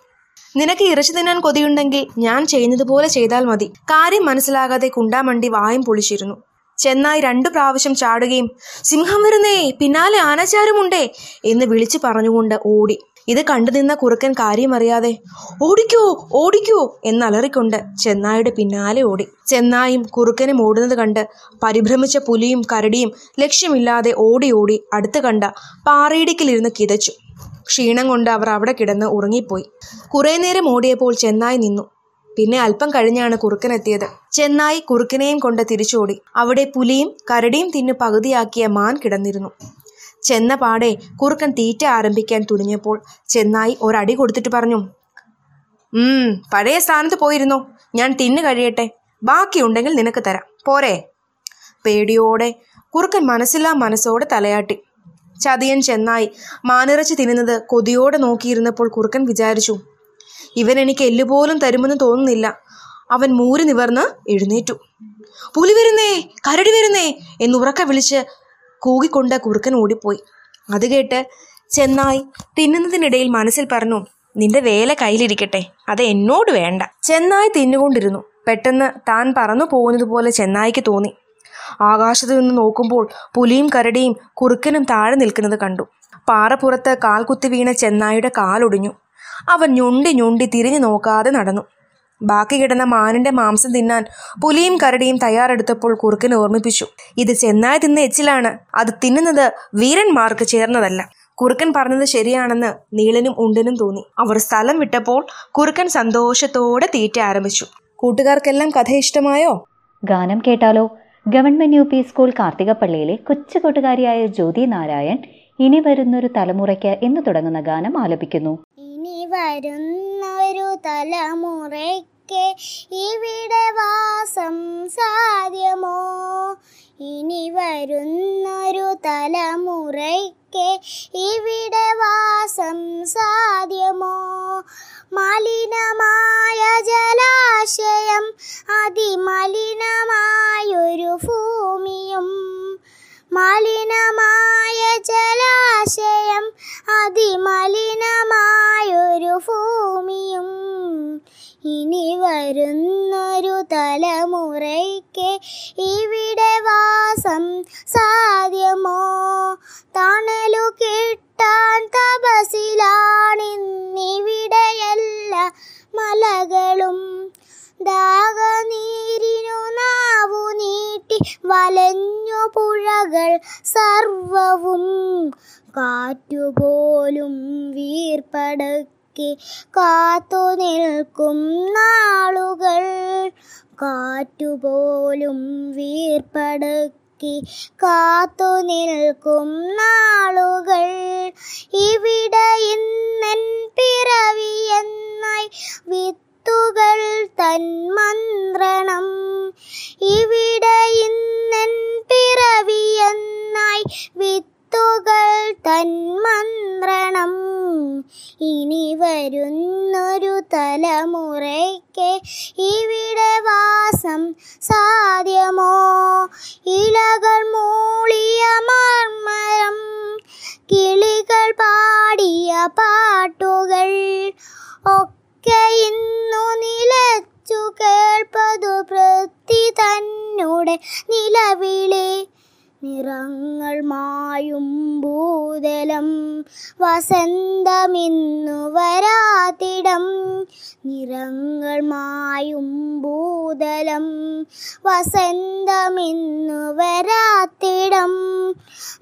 നിനക്ക് ഇറച്ചി തിന്നാൻ കൊതിയുണ്ടെങ്കിൽ ഞാൻ ചെയ്യുന്നതുപോലെ ചെയ്താൽ മതി. കാര്യം മനസ്സിലാകാതെ കുണ്ടാമണ്ടി വായും പൊളിച്ചിരുന്നു. ചെന്നായി രണ്ടു പ്രാവശ്യം ചാടുകയും സിംഹം വരുന്നേ പിന്നാലെ ആനാചാരമുണ്ടേ എന്ന് വിളിച്ചു പറഞ്ഞുകൊണ്ട് ഓടി. ഇത് കണ്ടുനിന്ന കുറുക്കൻ കാര്യമറിയാതെ ഓടിക്കോ ഓടിക്കോ എന്നലറിക്കൊണ്ട് ചെന്നായുടെ പിന്നാലെ ഓടി. ചെന്നായും കുറുക്കനും ഓടുന്നത് കണ്ട് പരിഭ്രമിച്ച പുലിയും കരടിയും ലക്ഷ്യമില്ലാതെ ഓടി ഓടി അടുത്ത് കണ്ട പാറയിടിക്കിലിരുന്ന് കിതച്ചു. ക്ഷീണം കൊണ്ട് അവർ അവിടെ കിടന്ന് ഉറങ്ങിപ്പോയി. കുറേ നേരം ഓടിയപ്പോൾ ചെന്നായി നിന്നു. പിന്നെ അല്പം കഴിഞ്ഞാണ് കുറുക്കൻ എത്തിയത്. ചെന്നായി കുറുക്കനെയും കൊണ്ട് തിരിച്ചോടി. അവിടെ പുലിയും കരടിയും തിന്നു പകുതിയാക്കിയ മാൻ കിടന്നിരുന്നു. ചെന്ന പാടെ കുറുക്കൻ തീറ്റ ആരംഭിക്കാൻ തുനിഞ്ഞപ്പോൾ ചെന്നായി ഒരടി കൊടുത്തിട്ട് പറഞ്ഞു ഉം പഴയ സ്ഥാനത്ത് പോയിരുന്നു? ഞാൻ തിന്നു കഴിയട്ടെ. ബാക്കിയുണ്ടെങ്കിൽ നിനക്ക് തരാം. പോരെ. പേടിയോടെ കുറുക്കൻ മനസ്സില്ലാ മനസ്സോടെ തലയാട്ടി. ചതിയൻ ചെന്നായി മാനിറച്ച് തിന്നുന്നത് കൊതിയോടെ നോക്കിയിരുന്നപ്പോൾ കുറുക്കൻ വിചാരിച്ചു ഇവൻ എനിക്ക് എല്ലുപോലും തരുമെന്ന് തോന്നുന്നില്ല. അവൻ മൂരി നിവർന്ന് എഴുന്നേറ്റു. പുലി വരുന്നേ കരടി വരുന്നേ എന്നുറക്ക വിളിച്ച് കൂകിക്കൊണ്ട് കുറുക്കൻ ഓടിപ്പോയി. അത് കേട്ട് ചെന്നായി തിന്നുന്നതിനിടയിൽ മനസ്സിൽ പറഞ്ഞു നിന്റെ വേല കയ്യിലിരിക്കട്ടെ അത് എന്നോട് വേണ്ട. ചെന്നായി തിന്നുകൊണ്ടിരുന്നു. പെട്ടെന്ന് താൻ പറന്നു പോകുന്നതുപോലെ ചെന്നായിക്ക് തോന്നി. ആകാശത്തു നിന്ന് നോക്കുമ്പോൾ പുലിയും കരടിയും കുറുക്കനും താഴെ നിൽക്കുന്നത് കണ്ടു. പാറപ്പുറത്ത് കാൽകുത്തി വീണ ചെന്നായിയുടെ കാലൊടിഞ്ഞു. അവൻ ഞൊണ്ടി ഞൊണ്ടി തിരിഞ്ഞു നോക്കാതെ നടന്നു. ബാക്കി കിടന്ന മാനിന്റെ മാംസം തിന്നാൻ പുലിയും കരടിയും തയ്യാറെടുത്തപ്പോൾ കുറുക്കൻ ഓർമ്മിപ്പിച്ചു. ഇത് ചെന്നായി തിന്ന എച്ചിലാണ്. അത് തിന്നുന്നത് വീരന്മാർക്ക് ചേർന്നതല്ല. കുറുക്കൻ പറഞ്ഞത് ശരിയാണെന്ന് നീളനും ഉണ്ടനും തോന്നി. അവർ സ്ഥലം വിട്ടപ്പോൾ കുറുക്കൻ സന്തോഷത്തോടെ തീറ്റ ആരംഭിച്ചു. കൂട്ടുകാർക്കെല്ലാം കഥ ഇഷ്ടമായോ? ഗാനം കേട്ടാലോ? ഗവൺമെന്റ് യു പി സ്കൂൾ കാർത്തികപ്പള്ളിയിലെ കൊച്ചു കൂട്ടുകാരിയായ ജ്യോതി നാരായൺ ഇനി വരുന്നൊരു തലമുറയ്ക്ക് എന്ന് തുടങ്ങുന്ന ഗാനം ആലപിക്കുന്നു. ഇനി വരുന്നൊരു തലമുറയ്ക്ക് ഇവിടെ വാസം സാധ്യമോ? ഇനി വരുന്നൊരു തലമുറയ്ക്ക് ഇവിടെ വാസം സാധ്യമോ? മലിനമായ ജലാശയം അതിമലിനമായൊരു ഭൂമിയും മലിനമായ ജലാശയം അതിമലിനമായൊരു ഭൂമിയും. ഇനി വരുന്നൊരു തലമുറയ്ക്ക് ഇവിടെ വാസം സാധ്യമോ? തണലു കിട്ടാൻ തപസിലാണിന്നിവിടെയല്ല മലകളും ദാഹനീരിനു നാവു നീട്ടി വലഞ്ഞു പുഴകൾ സർവവും കാറ്റുപോലും വീർപ്പടക്കി കാത്തു നിൽക്കും നാളുകൾ. കാറ്റുപോലും വീർപ്പടക്കി കാത്തു നിൽക്കും നാളുകൾ. ഇവിടെ ഇന്നൻ പിറവിയെന്നായി വിത്തുകൾ തൻ മന്ത്രണം. ഇവിടെ ഇന്നൻ പിറവിയെന്നായി വിത്തുകൾ തൻ മന്ത്രണം. ഇനി വരുന്നൊരു തലമുറയ്ക്ക് ഇവിടെ വാസം സാധ്യമോ? ഇലകൾ മൂളിയ മർമ്മരം കിളികൾ പാടിയ പാട്ടുകൾ ഒക്കെ ഇന്നു നിലച്ചു കേൾപ്പതു പ്രതി തന്നോടെ നിലവിളി. നിറങ്ങൾ മായും ഭൂതലം. വസന്തമിന്നു വരാതിടം നിറങ്ങൾ മായും ഭൂതലം. വസന്തമിന്നു വരാത്തിടം.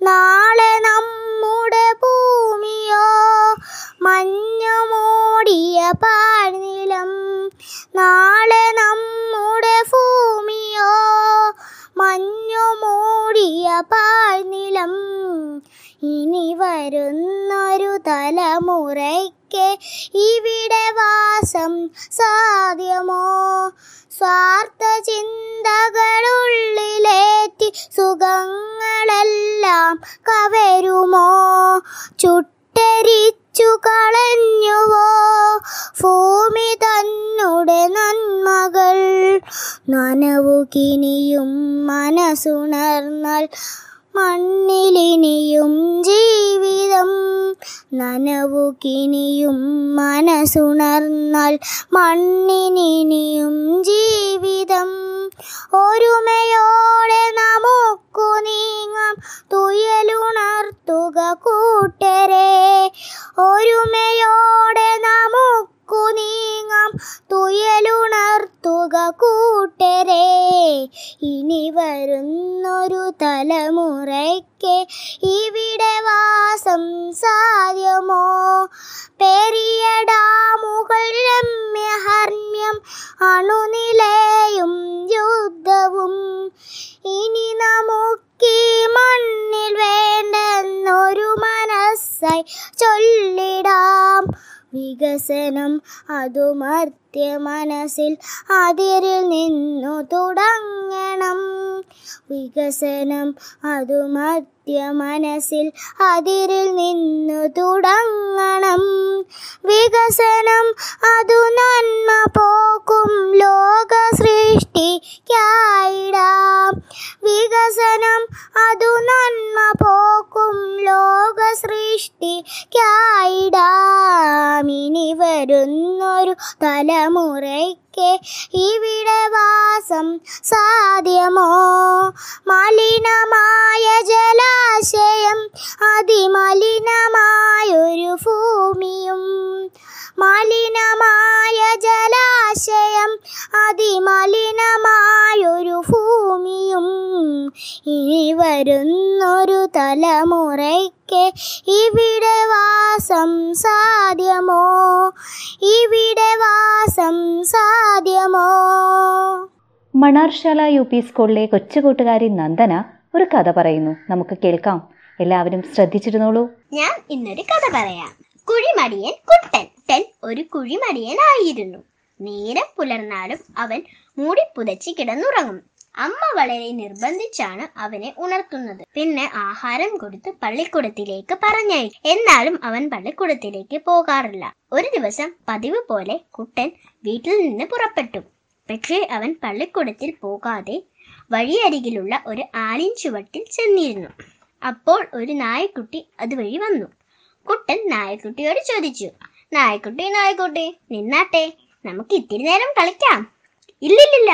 നാളെ നമ്മുടെ ഭൂമിയോ മഞ്ഞമോടിയ പാഴ്നിലം. നാളെ നമ്മുടെ ഭൂമിയോ മഞ്ഞു മൂടിയ പാഴ്നിലം ഇനി വരുന്നൊരു തലമുറയ്ക്ക് ഇവിടെ വാസം സാധ്യമോ? സ്വാർത്ഥ ചിന്തകളുള്ളിലേറ്റി സുഖങ്ങളെല്ലാം കവരുമോ? ചുട്ടരിച്ചു കളഞ്ഞുവോ? ഭൂമി തന്നുടെ നന്മകൾ നനവു കിനിയും മനസ്സുണർന്നാൽ മണ്ണിലിനിയും ജീവിതം. നനവുകിനിയും മനസ്സുണർന്നാൽ മണ്ണിനിനിയും ജീവിതം. ഒരുമയോടെ നമുക്കു നീങ്ങാം. തുയലുണർത്തുക കൂട്ടരെ. ഒരുമയോടെ നമുക്കു നീങ്ങാം തുയലുണർത്തുക കൂട്ടരെ. ഇനി വരുന്നൊരു തലമുറയ്ക്ക് ഇവിടെ വാസം സാധ്യമോ? പെരിയ ഡാമുകൾ രമ്യഹർമ്മ്യം അണുനിലയും യുദ്ധവും. ഇനി നമുക്കീ മണ്ണിൽ വേണ്ടെന്നൊരു മനസ്സായി ചൊല്ലിടാം. വികസനം അതു മർത്യ മനസ്സിൽ അതിരിൽ നിന്നു തുടങ്ങണം. വികസനം അതു മർത്യ മനസ്സിൽ അതിരിൽ നിന്നു തുടങ്ങണം. വികസനം അതു നന്മ പോക്കും. ലോക സൃഷ്ടിക്കായിടാം വികസനം അതു നന്മ പോക്കും. ലോക സൃഷ്ടിക്കായിടാം ഇനി വരുന്നൊരു തലമുറയ്ക്ക് ഇവിടെ വാസം സാധ്യമോ? മലിനമായ വരുന്നൊരു തലമുറയ്ക്ക് ഇവിടെ വാസം സാധ്യമോ? ഇവിടെ വാസം സാധ്യമോ? മണാർശാല യു പി സ്കൂളിലെ കൊച്ചുകൂട്ടുകാരി നന്ദന ഒരു കഥ പറയുന്നു. നമുക്ക് കേൾക്കാം. എല്ലാവരും ശ്രദ്ധിച്ചിരുന്നോളൂ. ഞാൻ ഇന്നൊരു കഥ പറയാം. കുഴിമടിയൻ കുട്ടൻ. കുട്ടൻ ഒരു കുഴിമടിയനായിരുന്നു. നേരം പുലർന്നാലും അവൻ മൂടി മൂടിപ്പുതച്ച് കിടന്നുറങ്ങും. അമ്മ വളരെ നിർബന്ധിച്ചാണ് അവനെ ഉണർത്തുന്നത്. പിന്നെ ആഹാരം കൊടുത്ത് പള്ളിക്കൂടത്തിലേക്ക് പറഞ്ഞയക്കും. എന്നാലും അവൻ പള്ളിക്കൂടത്തിലേക്ക് പോകാറില്ല. ഒരു ദിവസം പതിവ് പോലെ കുട്ടൻ വീട്ടിൽ നിന്ന് പുറപ്പെട്ടു. പക്ഷേ അവൻ പള്ളിക്കൂടത്തിൽ പോകാതെ വഴിയരികിലുള്ള ഒരു ആലിൻ ചുവട്ടിൽ ചെന്നിരുന്നു. അപ്പോൾ ഒരു നായക്കുട്ടി അതുവഴി വന്നു. കുട്ടൻ നായക്കുട്ടിയോട് ചോദിച്ചു നായക്കുട്ടി നായക്കുട്ടി നിന്നാട്ടെ നമുക്ക് ഇത്തിരി നേരം കളിക്കാം. ഇല്ലില്ലില്ല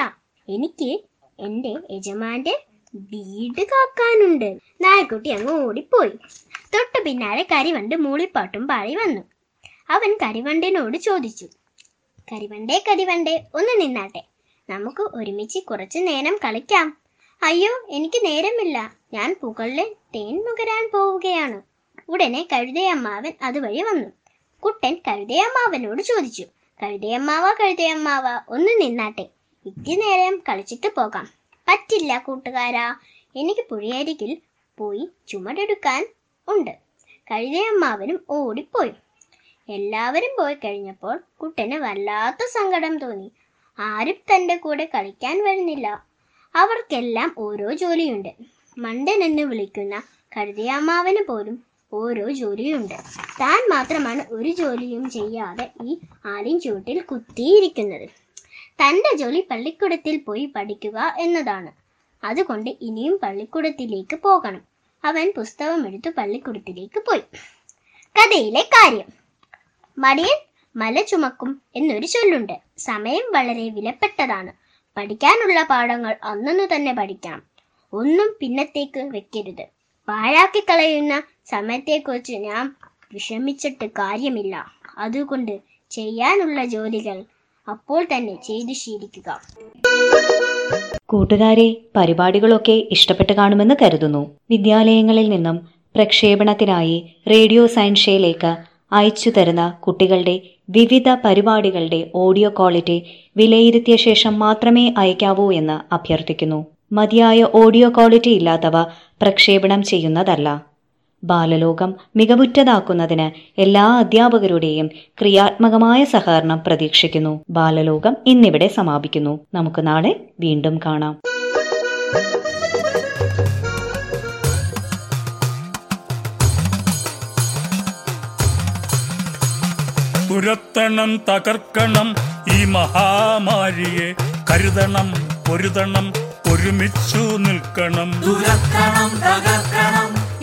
എനിക്ക് എന്റെ യജമാന്റെ വീട് കാക്കാനുണ്ട്. നായക്കുട്ടി അങ്ങ് ഓടിപ്പോയി. തൊട്ടു പിന്നാലെ കരിവണ്ട് മൂളിപ്പാട്ടും പാടി വന്നു. അവൻ കരിവണ്ടിനോട് ചോദിച്ചു കരിവണ്ടേ കരിവണ്ടേ ഒന്ന് നിന്നാട്ടെ. നമുക്ക് ഒരുമിച്ച് കുറച്ചു നേരം കളിക്കാം. അയ്യോ എനിക്ക് നേരമില്ല. ഞാൻ പുകളിലെ തേൻ നുകരാൻ പോവുകയാണ്. ഉടനെ കഴുതയമ്മാവൻ അതുവഴി വന്നു. കുട്ടൻ കഴുതയമ്മാവനോട് ചോദിച്ചു കഴുതയമ്മാവ കഴുതയമ്മാവ ഒന്ന് നിന്നാട്ടെ. ഇത്തിരി നേരം കളിച്ചിട്ട് പോകാം. പറ്റില്ല കൂട്ടുകാരാ. എനിക്ക് പുഴയരികിൽ പോയി ചുമടെടുക്കാൻ ഉണ്ട്. കഴുതയമ്മാവനും ഓടിപ്പോയി. എല്ലാവരും പോയി കഴിഞ്ഞപ്പോൾ കുട്ടന് വല്ലാത്ത സങ്കടം തോന്നി. ആരും തന്റെ കൂടെ കളിക്കാൻ വരുന്നില്ല. അവർക്കെല്ലാം ഓരോ ജോലിയുണ്ട്. മണ്ടൻ എന്ന് വിളിക്കുന്ന കഴുതയമ്മാവന് പോലും ഓരോ ജോലിയുണ്ട്. താൻ മാത്രമാണ് ഒരു ജോലിയും ചെയ്യാതെ ഈ ആലിൻ ചുവട്ടിൽ കുത്തിയിരിക്കുന്നത്. തന്റെ ജോലി പള്ളിക്കൂടത്തിൽ പോയി പഠിക്കുക എന്നതാണ്. അതുകൊണ്ട് ഇനിയും പള്ളിക്കൂടത്തിലേക്ക് പോകണം. അവൻ പുസ്തകം എടുത്ത് പള്ളിക്കൂടത്തിലേക്ക് പോയി. കഥയിലെ കാര്യം. മടിയൻ മല ചുമക്കും എന്നൊരു ചൊല്ലുണ്ട്. സമയം വളരെ വിലപ്പെട്ടതാണ്. പഠിക്കാനുള്ള പാഠങ്ങൾ അന്നു തന്നെ പഠിക്കണം ഒന്നും പിന്നത്തേക്ക് വെക്കരുത്. പാഴാക്കി കളയുന്ന സമയത്തെക്കുറിച്ച് ഞാൻ വിഷമിച്ചിട്ട് കാര്യമില്ല. അതുകൊണ്ട് ചെയ്യാനുള്ള ജോലികൾ അപ്പോൾ തന്നെ ചെയ്തു ശീലിക്കുക. കൂട്ടുകാരെ പരിപാടികളൊക്കെ ഇഷ്ടപ്പെട്ട് കാണുമെന്ന് കരുതുന്നു. വിദ്യാലയങ്ങളിൽ നിന്നും പ്രക്ഷേപണത്തിനായി റേഡിയോ സയൻഷയിലേക്ക് അയച്ചു തരുന്ന കുട്ടികളുടെ വിവിധ പരിപാടികളുടെ ഓഡിയോ ക്വാളിറ്റി വിലയിരുത്തിയ ശേഷം മാത്രമേ അയക്കാവൂ എന്ന് അഭ്യർത്ഥിക്കുന്നു. മതിയായ ഓഡിയോ ക്വാളിറ്റി ഇല്ലാത്തവ പ്രക്ഷേപണം ചെയ്യുന്നതല്ല. ബാലലോകം മികവുറ്റതാക്കുന്നതിന് എല്ലാ അധ്യാപകരുടെയും ക്രിയാത്മകമായ സഹകരണം പ്രതീക്ഷിക്കുന്നു. ബാലലോകം ഇന്നിവിടെ സമാപിക്കുന്നു. നമുക്ക് നാളെ വീണ്ടും കാണാം. തുരത്തണം തകർക്കണം ഈ മഹാമാരിയെ. കരുതണം പൊരുതണം ഒരുമിച്ചു നിൽക്കണം. തുരത്തണം തകർക്കണം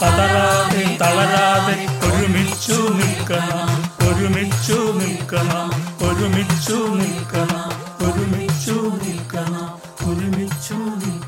പതറാതെ തളരാതെ ഒരുമിച്ചു നിൽക്കണം ഒരുമിച്ചു നിൽക്കണം ഒരുമിച്ചു നിൽക്കണം ഒരുമിച്ചു നിൽക്കണം ഒരുമിച്ചു നിൽക്കണം.